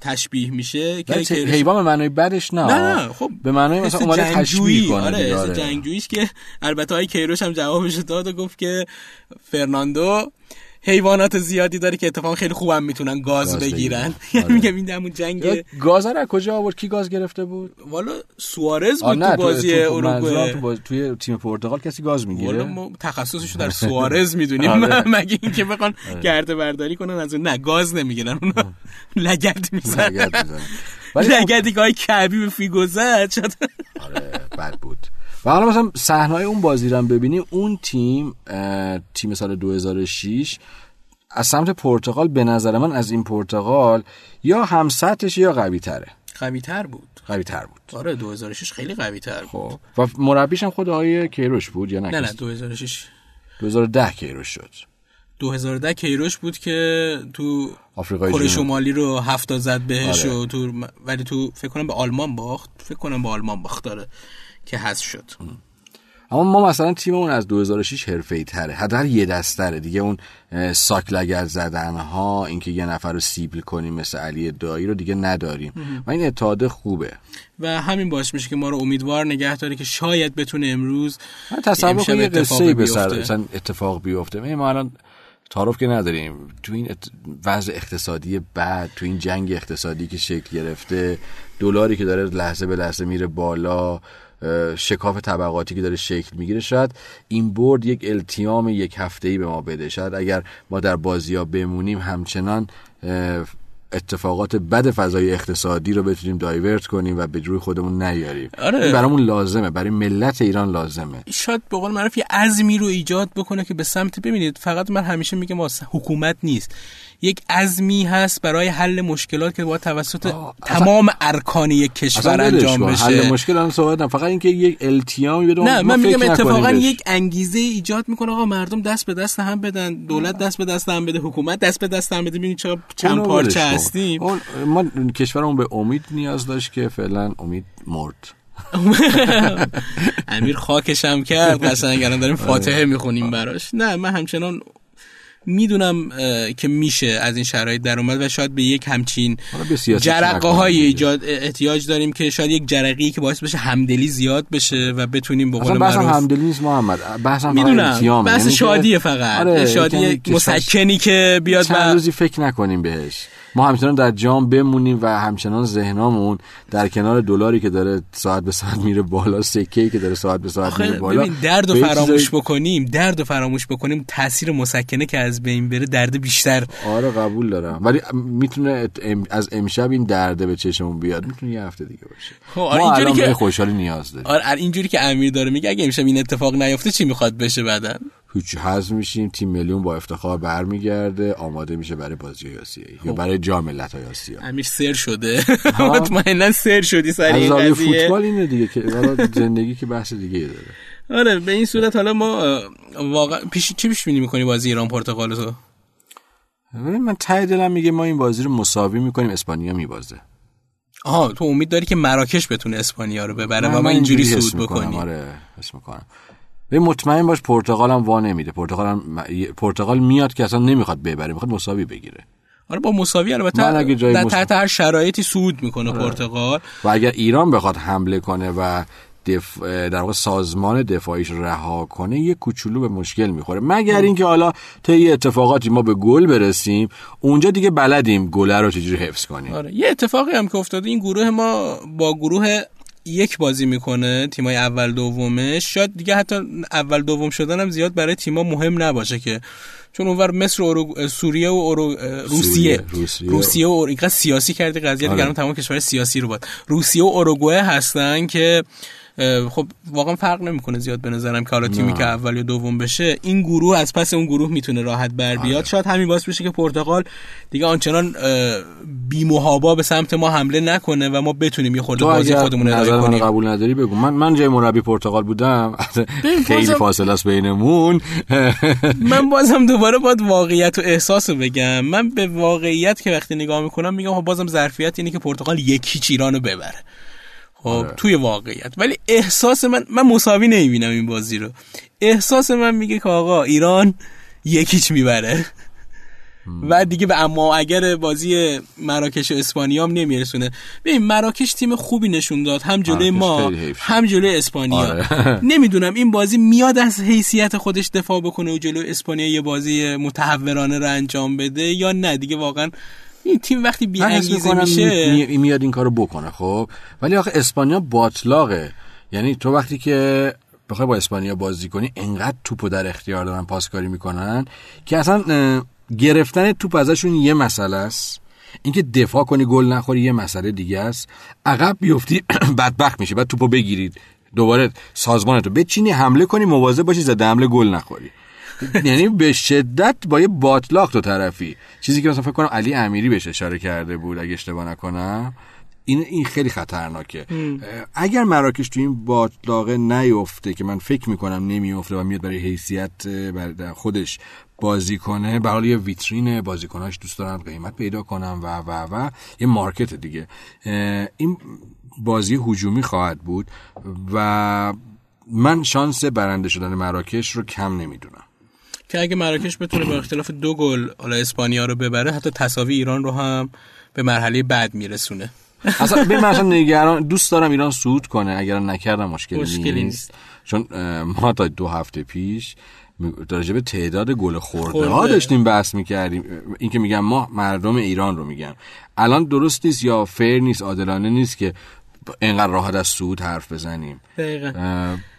تشبیه میشه که حیوان به معنای بدش نه. نه نه خب به معنای مثلا اومده تشبیه کنه آره, آره. جنگجوییش که البته های کیروش هم جوابش داد و گفت که فرناندو حیوانات زیادی داره که اتفاقا خیلی خوبم می‌تونن گاز, گاز بگیرن. یعنی. میگم این همون جنگ گاز رو کجا آورد؟ کی گاز گرفته بود؟ والا سوارز بود تو بازی اروگوئه. تو توی تیم پرتغال کسی گاز می‌گیره. والا ما تخصصشو در سوارز می‌دونیم. آره. مگه اینکه بخوان آره. گرده برداری کنن از اون نه گاز نمی‌گیرن. اونا لگد می‌زنن. لگدی که های کعبی به فیگو زد آره بد بود. و حالا مثلا صحنه اون بازی رو ببینیم اون تیم تیم سال 2006 از سمت پرتغال به نظر من از این پرتغال یا هم سطحش یا قوی تره قوی تر بود. قوی تر بود آره 2006 خیلی قوی تر خب. و مربیش هم خود آقای کیروش بود یا نه؟ نه نه 2006 2010 کیروش شد. 2010 کیروش بود که تو آفریقای کره شمالی رو هفتا زد بهش آره. و تو ولی تو فکر کنم به آلمان باخت. فکر کنم به آلمان باخت داره که حذف شد. اما ما مثلا تیممون از 2006 حرفه‌ای تره. حداقل یه دستره. دیگه اون ساک لگد زدن ها اینکه یه نفر رو سیبل کنیم مثل علی دایی رو دیگه نداریم. و این اتحاد خوبه. و همین باعث میشه که ما رو امیدوار نگه داره که شاید بتونه امروز تصور کنید یه قصه به سر اتفاق بیفته. ما الان تعارف که نداریم. تو این وضع اقتصادی بعد تو این جنگ اقتصادی که شکل گرفته دلاری که داره لحظه به لحظه میره بالا شکاف طبقاتی که داره شکل می‌گیره شاید این برد یک التیام یک هفته ای به ما بده. شاید اگر ما در بازی ها بمونیم همچنان اتفاقات بد فضای اقتصادی رو بتونیم دایورت کنیم و به روی خودمون نیاریم. آره. برامون لازمه. برای ملت ایران لازمه. شاید به قول معروف یه عزمی رو ایجاد بکنه که به سمت ببینید فقط من همیشه میگم حکومت نیست. یک عزمی هست برای حل مشکلات که باید توسط تمام ارکان یک کشور انجام بشه. حل مشکل هم صحبت فقط اینکه یک التیام نه من میگم اتفاقا یک انگیزه ایجاد می‌کنه. آقا مردم دست به دست هم بدن دولت دست به دست هم بده حکومت دست به دست هم بده. ببینید چه چند پارچه هستیم. ما کشورمون به امید نیاز داشت که فعلا امید مرد. امیر خاکشم کرد. قشنگ الان داریم فاتحه می‌خونیم براش. نه من همچنان می‌دونم که میشه از این شرایط در اومد و شاید به یک همچین جرقه های ایجاد احتیاج داریم که شاید یک جرقی که باعث بشه همدلی زیاد بشه و بتونیم به قول معروف همدلی نیست محمد. بحث می‌دونم. بحث یعنی شادیه فقط. آره شادی مسکنی که بیاد چند روزی فکر نکنیم بهش. ما همچنان در جام بمونیم و همچنان ذهنمون در کنار دلاری که داره ساعت به ساعت میره بالا سکه که داره ساعت به ساعت میره بالا ببین درد و فراموش بکنیم درد و فراموش بکنیم تاثیر مسکنه که از بین بره درد بیشتر. آره قبول دارم. ولی می‌تونه از امشب این درده به چشمون بیاد. می‌تونه یه هفته دیگه باشه. خب آره اینجوری که خوشحالی نیاز داریم. آره اینجوری که امیر داره میگه اگه امشب این اتفاق نیفته چی می‌خواد بشه بعدن هیچ حذف میشیم تیم میلیون با افتخار برمیگرده آماده میشه برای بازی آسیایی یا خب. برای جام ملت‌های آسیا امیر سر شده. مطمئنا سر شدی سر این قضیه. فوتبال اینه دیگه که زندگی که بحث دیگه داره. آره به این صورت حالا ما واقعا پیش چی پیش بینی می‌کنی بازی ایران پرتغال تو من ته دلم میگه ما این بازی رو مساوی می‌کنیم اسپانیا میبازه. آها تو امید داری که مراکش بتونه اسپانیا رو ببره و ما اینجوری صعود بکنیم. آره اسم می‌کنم. به مطمئن باش پرتغال هم وا نمیده. پرتغال هم... پرتغال میاد که اصلا نمی‌خواد ببره می‌خواد مساوی بگیره. آره با مساوی البته در تحت هر شرایطی صعود می‌کنه آره. پرتغال. و اگر ایران بخواد حمله کنه و دف... در واقع سازمان دفاعیش رها کنه یه کوچولو به مشکل می‌خوره. مگر اینکه حالا طی اتفاقاتی ما به گل برسیم اونجا دیگه بلدیم گله رو چجوری حفظ کنیم؟ آره. یه اتفاقی هم که افتاده این گروه ما با گروه یک بازی می‌کنه تیمای اول دومش شاید دیگه حتی اول دوم شدن هم زیاد برای تیما مهم نباشه که. چون اونور مصر و سوریه و روسیه. روسیه, روسیه و اینقدر سیاسی کرده قضیه دیگه آره. تمام کشور سیاسی رو بود روسیه و اوروگوئه هستن که خب واقعا فرق نمی‌کنه زیاد به نظرم که حالا تیمی که اول یا دوم بشه. این گروه از پس اون گروه می‌تونه راحت بر بیاد. آره. شاید همین باعث بشه که پرتغال دیگه آنچنان بی محابا به سمت ما حمله نکنه و ما بتونیم یه خورده بازی خودمون اداره کنیم. قبول نداری بگو. من من جای مربی پرتغال بودم. خیلی فاصله است بینمون. من بازم دوباره باید واقعیت و احساس رو بگم. من به واقعیت که وقتی نگاه می‌کنم میگم خب بازم ظرفیت اینه که پرتغال یکی ایرانو ببره. آره. توی واقعیت. ولی احساس من من مساوی نمی‌بینم این بازی رو. احساس من میگه که آقا ایران یکیچ می‌بره. و دیگه به اما اگر بازی مراکش و اسپانیا هم نمیرسونه. ببین مراکش تیم خوبی نشون داد. هم جلوی ما هم جلوی اسپانیا. آره. نمی‌دونم این بازی میاد از حیثیت خودش دفاع بکنه و جلوی اسپانیا یه بازی متحورانه رو انجام بده یا نه. دیگه واقعا این تیم وقتی بی انگیزه میشه می... میاد این کارو بکنه خب؟ ولی آخه اسپانیا باطلاقه. یعنی تو وقتی که بخوای با اسپانیا بازی کنی انقدر توپو در اختیار دارن پاسکاری می‌کنن که اصلا گرفتن توپ ازشون یه مسئله است. اینکه دفاع کنی گل نخوری یه مسئله دیگه است. عقب بیفتی بدبخت میشه بعد توپو بگیرید. دوباره سازمانتو بچینی حمله کنی مواظب باشی زده حمله گل نخوری. یعنی به شدت با یه باطلاق تو طرفی. چیزی که مثلا فکر کنم علی امیری بهش اشاره کرده بود اگه اشتباه نکنم. این این خیلی خطرناکه. اگر مراکش تو این باطلاقه نیفته که من فکر می‌کنم نمیفته و میاد برای حیثیت بر خودش بازی کنه به حال یه ویترین بازیکناش دوست دارن قیمت پیدا کنم و و و یه مارکت دیگه. این بازی هجومی خواهد بود و من شانس برنده شدن مراکش رو کم نمی‌دونم. که اگه مراکش بتونه با اختلاف دو گل حالا اسپانیا رو ببره حتی تساوی ایران رو هم به مرحله بعد میرسونه. اصلا به مثلا نگران دوست دارم ایران سود کنه اگر نکردم مشکلی, مشکلی نیست. چون ما تا دو هفته پیش در به تعداد گل خورده ها داشتیم بحث می‌کردیم. این که میگم ما مردم ایران رو میگم. الان درست نیست یا fair نیست عادلانه نیست که اینقدر راحت از سود حرف بزنیم.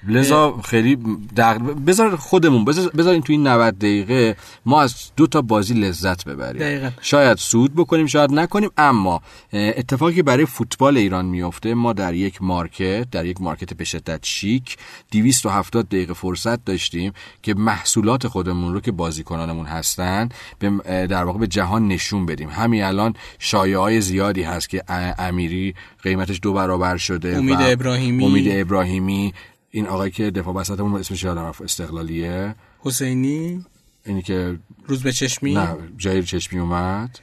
لذا خیلی دق... بذار خودمون بذار تو این 90 دقیقه ما از دو تا بازی لذت ببریم. دقیقا. شاید سود بکنیم شاید نکنیم اما اتفاقی که برای فوتبال ایران میفته ما در یک market در یک market به شدت شیک 270 دقیقه فرصت داشتیم که محصولات خودمون رو که بازیکنانمون هستن به در واقع به جهان نشون بدیم. همین الان شایعه های زیادی هست که امیری قیمتش دو برابر شده امید ابراهیمی. امید ابراهیمی. این آقای که دفاع وسطمون اسمش یادم رفت استقلالیه. حسینی. اینی که روز به چشمی. نه جایر چشمی اومد.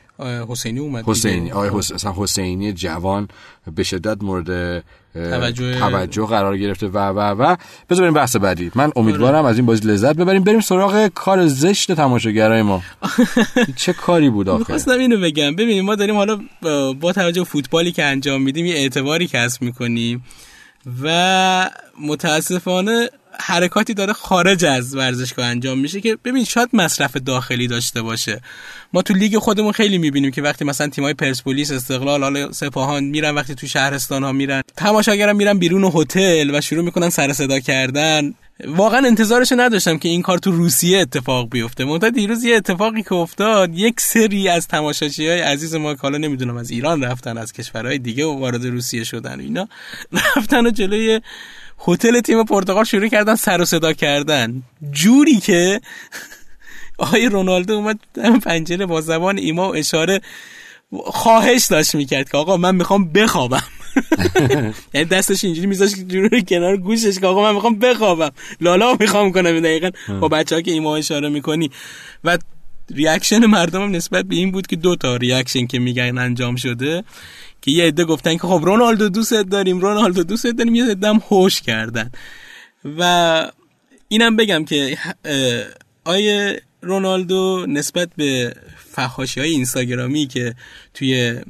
حسینی اومد حسینی. آقای حسین حسینی جوان به شدت مورد توجه, توجه قرار گرفته. و و و. بذار بریم بحث بعدی. من امیدوارم از این بازی لذت ببریم. بریم سراغ کار زشت تماشاگرای ما. چه کاری بود آخه؟ می‌خواستم اینو بگم. ببینیم ما داریم حالا با توجه فوتبالی که انجام میدیم یه اعتباری کسب می‌کنیم. و متاسفانه حرکاتی داره خارج از ورزشگاه انجام میشه که ببین شاید مصرف داخلی داشته باشه. ما تو لیگ خودمون خیلی می‌بینیم که وقتی مثلا تیمای پرسپولیس استقلال حالا سپاهان میرن وقتی تو شهرستان ها میرن تماشاگرم میرن بیرون هتل و شروع می‌کنن سر صدا کردن. واقعا انتظارش نداشتم که این کار تو روسیه اتفاق بیفته. منتها دیروز یه اتفاقی که افتاد یک سری از تماشاچی های عزیز ما که حالا نمی‌دونم از ایران رفتن از کشورهای دیگه و وارد روسیه شدن اینا رفتن و جلوی هتل تیم پرتغال شروع کردن سر و صدا کردن. جوری که آقای رونالدو اومد پنجره با زبان ایما و اشاره خواهش داشت می‌کرد که آقا من می‌خوام بخوابم. یعنی دستش اینجوری میذاشت جوری کنار گوشش که آقا من می‌خوام بخوابم. لالا می‌خوام کنم دقیقا. با بچه ها که ایما اشاره می‌کنی. و reaction مردم هم نسبت به این بود که دو تا reaction که میگن انجام شده که یه عده گفتن که خب رونالدو دوست داریم رونالدو دوست داریم یه عده هم هوش کردن. و اینم بگم که آیه رونالدو نسبت به فحاشی های اینستاگرامی که توی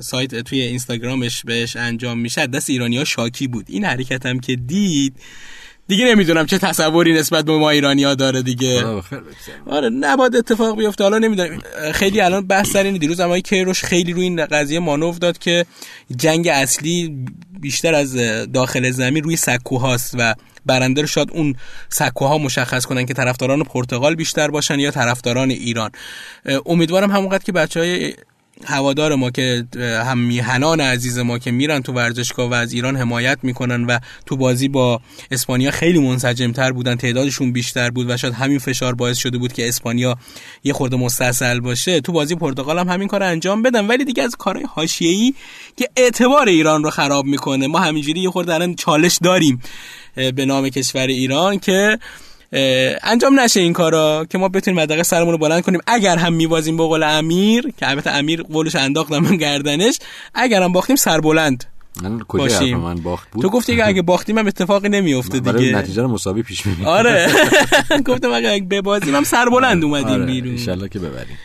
سایت توی اینستاگرامش بهش انجام میشه دست ایرانی ها شاکی بود. این حرکت هم که دید دیگه نمی‌دونم چه تصوری نسبت به ما ایرانی ها داره دیگه. آره نباید اتفاق بیفته. حالا نمی‌دونم خیلی الان بحث سر اینه. دیروز اما کیروش خیلی روی این قضیه مانور داد که جنگ اصلی بیشتر از داخل زمین روی سکوهاست و برنده رو شاید اون سکوها مشخص کنن که طرفداران پرتغال بیشتر باشن یا طرفداران ایران. امیدوارم همونقدر که بچه های هوادار ما که هم میهنان عزیز ما که میرن تو ورزشگاه و از ایران حمایت می‌کنن و تو بازی با اسپانیا خیلی منسجمتر بودن تعدادشون بیشتر بود و شاید همین فشار باعث شده بود که اسپانیا یه خورده مستصل باشه. تو بازی پرتغال هم همین کار انجام بدن ولی دیگه از کارهای حاشیه‌ای که اعتبار ایران رو خراب می‌کنه. ما همینجوری یه خورده الان چالش داریم به نام کشور ایران که انجام نشه این کارا که ما بتونیم حداقل سرمون رو بلند کنیم. اگر هم میبازیم به قول امیر که البته امیر قولش انداختم من گردنش اگر هم باختیم سر بلند من کجا من؟ باخت بود؟ تو گفتی که اگه باختیم هم اتفاقی نمیفته برای دیگه. نتیجه رو مساوی پیش می‌بینی آره. گفتم اگه ببازیم هم سربلند اومدیم آره بیرون. انشالله که ببریم.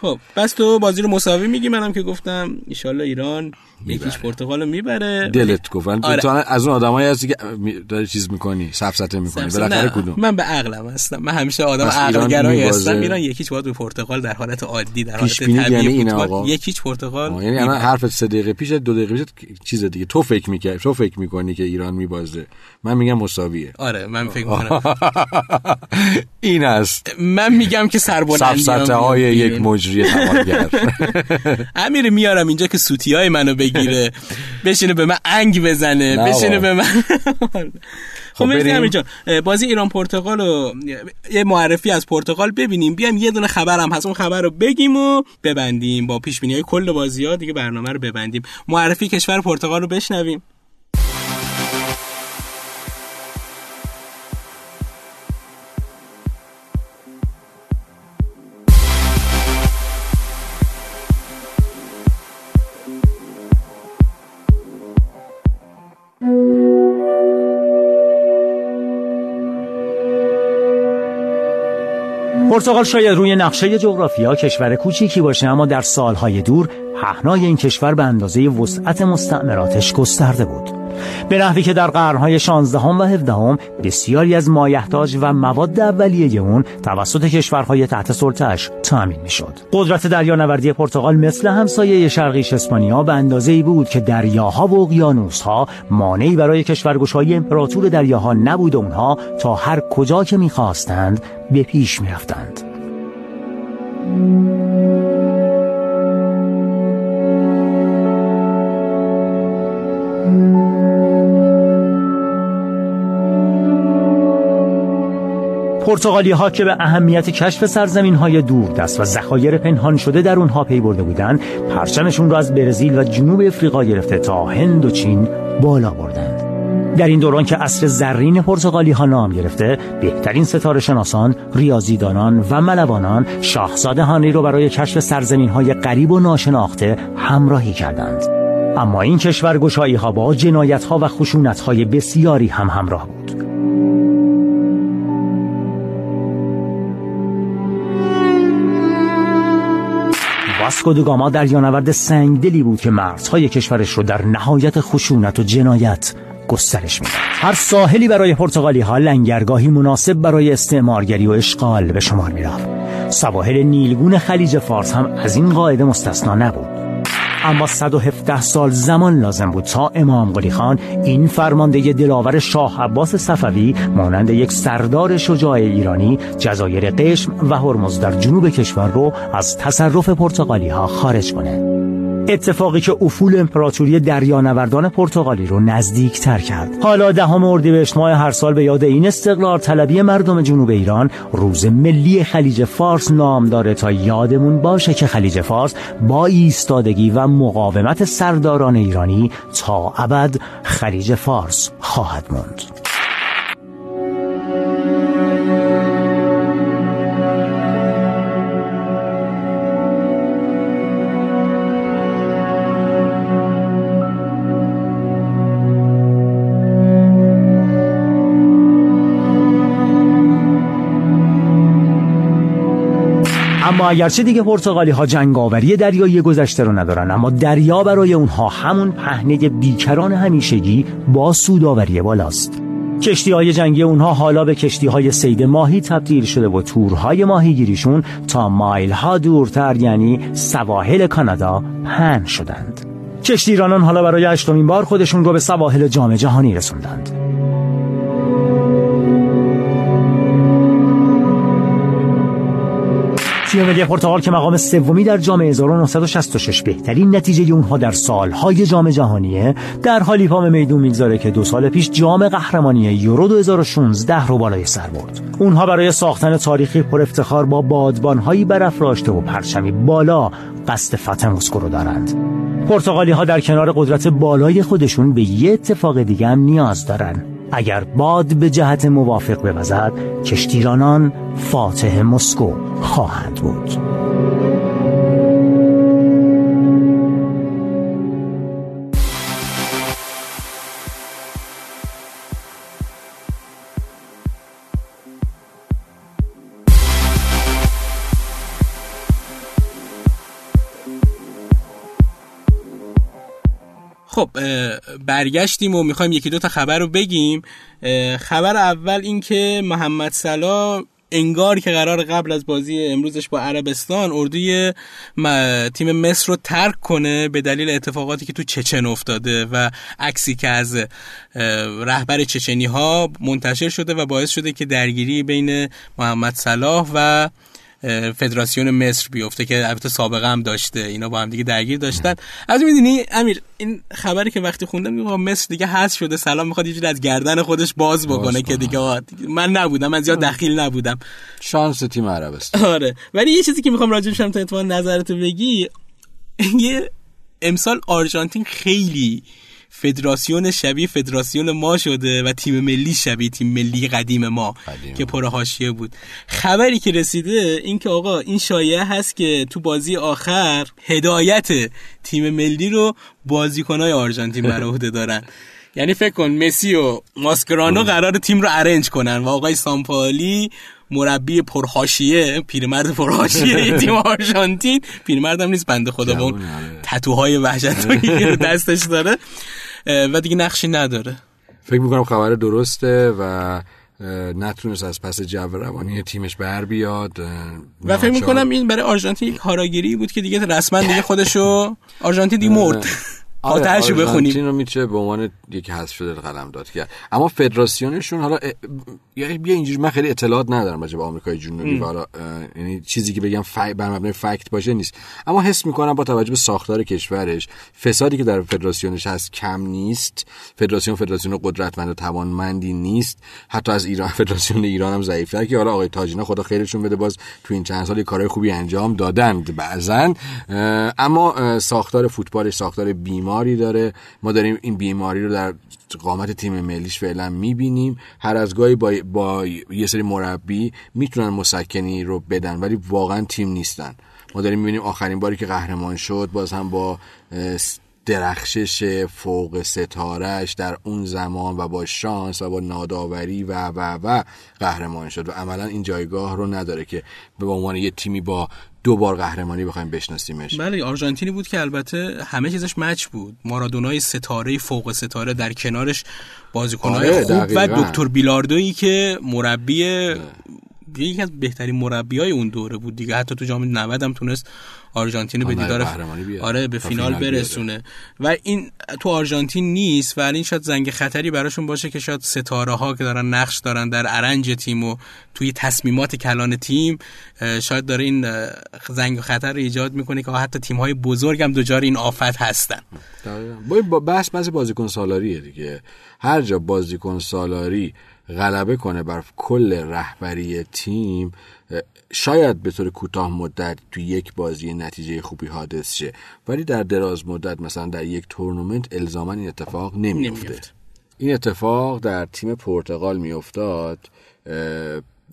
خب بس تو بازی رو مساوی میگی منم که گفتم. ایشالله ایران یکیش پرتغال می‌بره. دلت گفت. آره. تو از اون آدمایی هستی که داری چیز می‌کنی سفسطه می‌کنی. بالاخره کدوم؟ من به عقلم هستم. من همیشه آدم عقلگرایی می‌بازه. هستم. ایران یکیش باید به پرتغال در حالت عادی در حالت یعنی طبیعی اینه فوتبال. آقا؟ یکیش پرتغال یعنی الان. حرف سه دقیقه پیش دو دقیقه پیش چیز دیگه. تو فکر می‌کنی تو فکر می‌کنی که ایران میبازه. من میگم مساویه. آره من فکر می‌کنم. این است. من میگم که سربلندی های یک مجری تمامگر امیر میارم اینجا که سوتی های منو بگیره. بشینه به من انگ بزنه. نه بشینه. به من. خب مرسی بریم. جان. بازی ایران پرتغال رو یه معرفی از پرتغال ببینیم. بیایم یه دونه خبرم هست. اون خبر رو بگیم و ببندیم. با پیش بینی های کل بازی ها دیگه برنامه رو ببندیم. معرفی کشور پرتغال رو بشنویم. پرتغال شاید روی نقشه جغرافیا کشور کوچیکی باشه اما در سالهای دور پهنای این کشور به اندازه وسعت مستعمراتش گسترده بود. به نحوی که در قرنهای 16 و 17 بسیاری از مایحتاج و مواد اولیه اون توسط کشورهای تحت سلطه‌اش تأمین می‌شد. قدرت دریانوردی پرتغال مثل همسایه شرقیش اسپانیا به اندازه ای بود که دریاها و اقیانوسها مانعی برای کشورگشایی امپراتور دریاها نبود و اونها تا هر کجا که می‌خواستند به پیش می‌رفتند. پرتغالی ها که به اهمیت کشف سرزمین های دوردست و ذخایر پنهان شده در اونها پی برده بودند پرچمشون را از برزیل و جنوب افریقا گرفته تا هند و چین بالا بردند. در این دوران که عصر زرین پرتغالی ها نام گرفته بهترین ستاره شناسان، ریاضیدانان و ملوانان شاهزاده هانری رو برای کشف سرزمین های غریب و ناشناخته همراهی کردند. اما این کشور گشایی ها با جنایت ها و خشونت های بسیاری هم همراه بود. واسکو گاما دریانورد سنگدلی بود که مرزهای کشورش رو در نهایت خشونت و جنایت گسترش می‌داد. هر ساحلی برای پرتغالی ها لنگرگاهی مناسب برای استعمارگری و اشغال به شمار می‌رفت. سواحل نیلگون خلیج فارس هم از این قاعده مستثنا نبود. اما 117 سال زمان لازم بود تا امام قلی خان این فرمانده دلاور شاه عباس صفوی مانند یک سردار شجاع ایرانی جزایر قشم و هرمز در جنوب کشور رو از تصرف پرتغالی ها خارج کنه. اتفاقی که افول امپراتوری دریانوردان پرتغالی رو نزدیک تر کرد. حالا دهم اردیبهشت ماه هر سال به یاد این استقلال طلبی مردم جنوب ایران روز ملی خلیج فارس نام داره تا یادمون باشه که خلیج فارس با ایستادگی و مقاومت سرداران ایرانی تا ابد خلیج فارس خواهد موند. اگرچه دیگه پرتغالی ها جنگاوری دریایی گذشته رو ندارن اما دریا برای اونها همون پهنه بیکران همیشگی با سوداوری بالاست. کشتی های جنگی اونها حالا به کشتی های سید ماهی تبدیل شده و تورهای ماهیگیریشون تا مایل ها دورتر یعنی سواحل کانادا پهن شدند. کشتیرانان حالا برای هشتمین بار خودشون رو به سواحل جام جهانی رسوندند. تیم ملی پرتغال که مقام سومی در جام 1966 بهترین نتیجه اونها در سالهای جام جهانیه در حالی پام میدون می‌گذاره که دو سال پیش جام قهرمانی یورو 2016 رو بالای سر برد. اونها برای ساختن تاریخی پر افتخار با بادبانهایی برافراشته و پرچمی بالا قصد فتح مسکو رو دارند. پرتغالی ها در کنار قدرت بالای خودشون به یه اتفاق دیگه هم نیاز دارن. اگر باد به جهت موافق بوزد کشتیرانان فاتح مسکو خواهند بود. خب برگشتیم و می‌خوایم یکی دو تا خبر رو بگیم. خبر اول این که محمد سلا انگار که قرار قبل از بازی امروزش با عربستان اردوی تیم مصر رو ترک کنه به دلیل اتفاقاتی که تو چچن افتاده و عکسی که از رهبر چچنی ها منتشر شده و باعث شده که درگیری بین محمد صلاح و فدراسیون مصر بیفته که البته سابقه هم داشته اینا با هم دیگه درگیر داشتن. از می‌دونی امیر این خبری که وقتی خوندم میگم مصر دیگه هست شده سلام می‌خواد یه از گردن خودش باز بکنه که دیگه من نبودم من زیاد دخیل نبودم. شانس تیم عربستان آره. ولی یه چیزی که می‌خوام راجعش هم تا نظرتو بگی یه امسال آرژانتین خیلی فدراسیون شبیه فدراسیون ما شده و تیم ملی شبیه تیم ملی قدیم ما که پر حاشیه بود. خبری که رسیده این که آقا این شایعه هست که تو بازی آخر هدایت تیم ملی رو بازیکنای آرژانتین بر عهده دارن. یعنی فکر کن مسی و ماسکرانو قرار تیم رو ارنج کنن و آقای سامپالی مربی پرهاشیه پیرمرد پرهاشیه تیم آرژانتین. پیرمردم نیست بنده خدا با اون آره. تتوهای وحشتناکی که دستش داره. و دیگه نقشی نداره. فکر می‌کنم خبر درسته و نتونست از پس جو روانی تیمش بر بیاد. و فکر می‌کنم این برای آرژانتین یک کاراگیری بود که دیگه رسما دیگه خودشو آرژانتین دیگه مرد. آره بخونیم. رو میشه به عنوان یکی حذف شده قلم داد کرد اما فدراسیونشون حالا یعنی بیا اینجوری من خیلی اطلاعات ندارم راجع به آمریکای جنوبی حالا یعنی چیزی که بگم ف... بر مبنای فکت باشه نیست. اما حس می‌کنم با توجه به ساختار کشورش فسادی که در فدراسیونش هست کم نیست. فدراسیون فدراسیون قدرتمند و توانمندی نیست. حتی از ایران فدراسیون ایران هم ضعیف‌تر که حالا آقای تاجینا خدا خیرشون بده باز تو این چند سال کارهای خوبی انجام دادند بعضن اما ساختار فوتبالش ساختار بیماری داره. ما داریم این بیماری رو در قامت تیم ملیش فعلا می‌بینیم. هر از گاهی با, با یه سری مربی می‌تونن مسکنی رو بدن ولی واقعا تیم نیستن. ما داریم می‌بینیم آخرین باری که قهرمان شد باز هم با درخشش فوق ستارش در اون زمان و با شانس و با ناداوری و و و قهرمان شد و عملا این جایگاه رو نداره که به عنوان یه تیمی با دو بار قهرمانی بخوایم بشناسیمش. بله آرژانتینی بود که البته همه چیزش مچ بود. مارادونای ستاره فوق ستاره در کنارش بازیکنهای آره، خوب و دکتر بیلاردویی که مربی یکی از بهترین مربی های اون دوره بود دیگه. حتی تو جام 90 هم تونست آرژانتین به دیدار آره به فینال, برسونه. و این تو آرژانتین نیست و این شاید زنگ خطری براشون باشه که شاید ستاره ها که دارن نقش دارن در ارنج تیم و توی تصمیمات کلان تیم شاید داره این زنگ خطر رو ایجاد می‌کنه که حتی تیم های بزرگ هم دچار این آفت هستن. با بحث بحث بازیکن سالاریه دیگه. هر جا بازیکن سالاری غلبه کنه بر کل رهبری تیم شاید به طور کوتاه مدت تو یک بازی نتیجه خوبی حادث شه. ولی در دراز مدت مثلا در یک تورنمنت الزاما این اتفاق نمیفته این اتفاق در تیم پرتغال میافتاد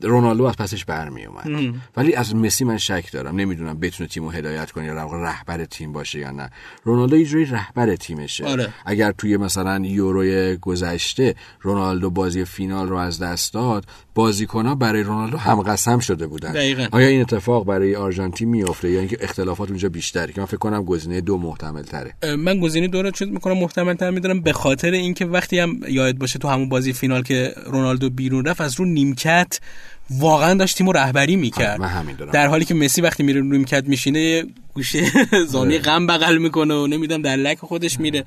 رونالدو از پسش برمی اومد. ولی از مسی من شک دارم. نمی‌دونم بتونه تیمو هدایت کنه یا رهبر تیم باشه یا نه. رونالدو یه جوری رهبر تیمشه. آره. اگر توی مثلا یوروی گذشته رونالدو بازی فینال رو از دست داد بازیکنها برای رونالدو هم قسم شده بودن. دقیقا. آیا این اتفاق برای آرژانتین میفته یا اینکه اختلافات اونجا بیشتره؟ که من فکر کنم گزینه دو محتمل تره من گزینه دو رو چون می‌کنم محتمل تر می‌دونم به خاطر اینکه وقتی هم یاد باشه تو همون بازی فینال که رونالدو بیرون رفت از رو نیمکت واقعا داشت تیمو رهبری می‌کرد. در حالی که مسی وقتی میره روی می‌کرد میشینه گوشه زانوی آره. غم بغل می‌کنه و نمی‌دونم در لک خودش میره.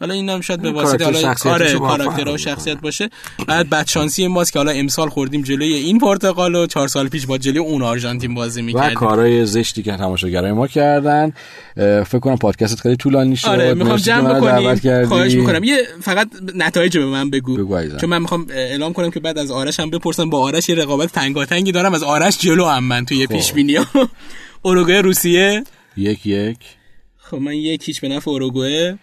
حالا این هم شاید به واسطه حالا کار کاراکتر و شخصیت باشه. بعد بدشانسی ماست که حالا امسال خوردیم جلوی این پرتغال و چهار سال پیش با جلوی اون آرژانتین بازی می‌کردیم. و کارهای زشتی که تماشاگرای ما کردن. فکر کنم پادکست خیلی طولانی شد. آره می‌خوام جمع بکنیم. خواهش می‌کنم. یه فقط نتایج به من بگو, بگو چون من می‌خوام اعلام کنم که بعد از آرش هم بپرسم. با آرش یه رقابت تنگاتنگی دارم. از آرش جلو هم من توی پیش بینی اوروگوئه روسیه. یک یک. خب من یک هیچ به نفع اوروگوئه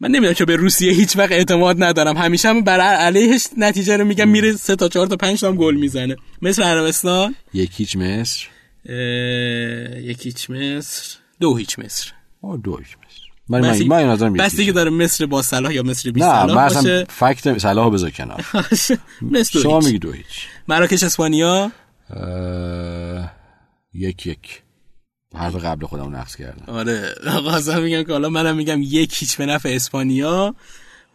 من نمی‌دونم چه به روسیه هیچ وقت اعتماد ندارم. همیشه هم بر علیهش نتیجه رو میگم میره سه تا چهار تا پنج تا گل می‌زنه. مثل عربستان؟ یک هیچ مصر. یک هیچ مصر. دو هیچ مصر. دو هیچ مصر. من من من نظرم بس دیگه داره مصر. با صلاح یا مصر بی صلاح باشه. نه فکت صلاح بذار کنار. مصر شما میگی دو هیچ. مراکش اسپانیا؟ یک یک. حرف قبل خودم نقص کردم آره قاسم میگم که حالا منم میگم یک هیچ به نفع اسپانیا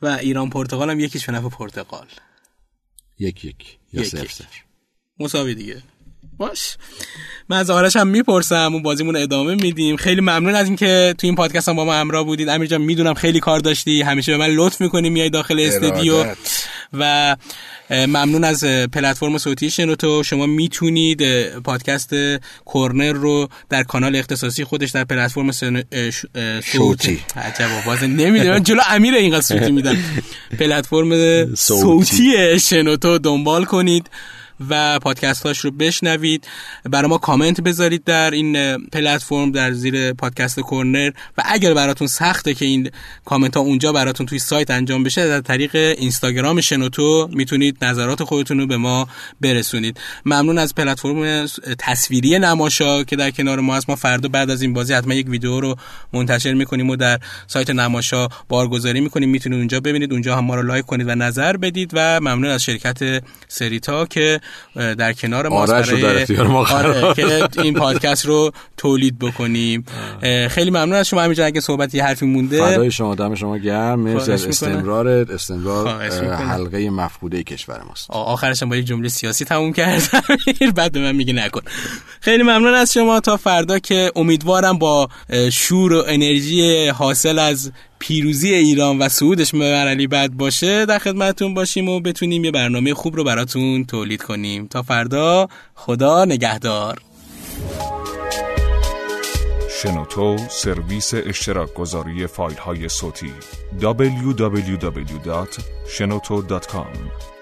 و ایران پرتغال هم یکیش به نفع پرتغال. یک یک یا یک صفر یک. صفر. مساوی دیگه. باش. من از آرش هم می‌پرسم اون بازیمون ادامه میدیم. خیلی ممنون از اینکه تو این پادکست هم با ما همراه بودید. امیر جان می‌دونم خیلی کار داشتی. همیشه به من لطف می‌کنی میای داخل استودیو. ارادت. و ممنون از پلتفرم صوتی شنوتو. شما می‌تونید پادکست کورنر رو در کانال اختصاصی خودش در پلتفرم سن... ش- صوتی. عجب باز نمی‌دونم. جلو امیر اینقدر صوتی میدم. پلتفرم. صوتی شنوتو دنبال کنید. و پادکست هاش رو بشنوید. برای ما کامنت بذارید در این پلتفرم در زیر پادکست کورنر و اگر براتون سخته که این کامنت ها اونجا براتون توی سایت انجام بشه در طریق اینستاگرام شنوتو می‌تونید نظرات خودتون رو به ما برسونید. ممنون از پلتفرم تصویری نماشا که در کنار ما هست. ما فردا بعد از این بازی حتما یک ویدیو رو منتشر می‌کنیم و در سایت نماشا بارگذاری می‌کنیم. می‌تونید اونجا ببینید. اونجا هم ما رو لایک کنید و نظر بدید و ممنون از شرکت سریتا که در کنار ما اختیار ما قرار که این پادکست رو تولید بکنیم. خیلی ممنون از شما همینجا اگه صحبتی حرفی مونده. فدای شما دم شما گرم. مرسی از. استمرار استمرار. حلقه مفقوده کشور ماست. آخرش هم با یک جمله سیاسی تموم کردم. بعد به من میگه نکن. خیلی ممنون از شما تا فردا که امیدوارم با شور و انرژی حاصل از پیروزی ایران و صعودش به مرحله بعد باشه در خدمتتون باشیم و بتونیم یه برنامه خوب رو براتون تولید کنیم. تا فردا خدا نگهدار. شنوتو سرویس اشتراک گذاری فایل های صوتی www.shenoto.com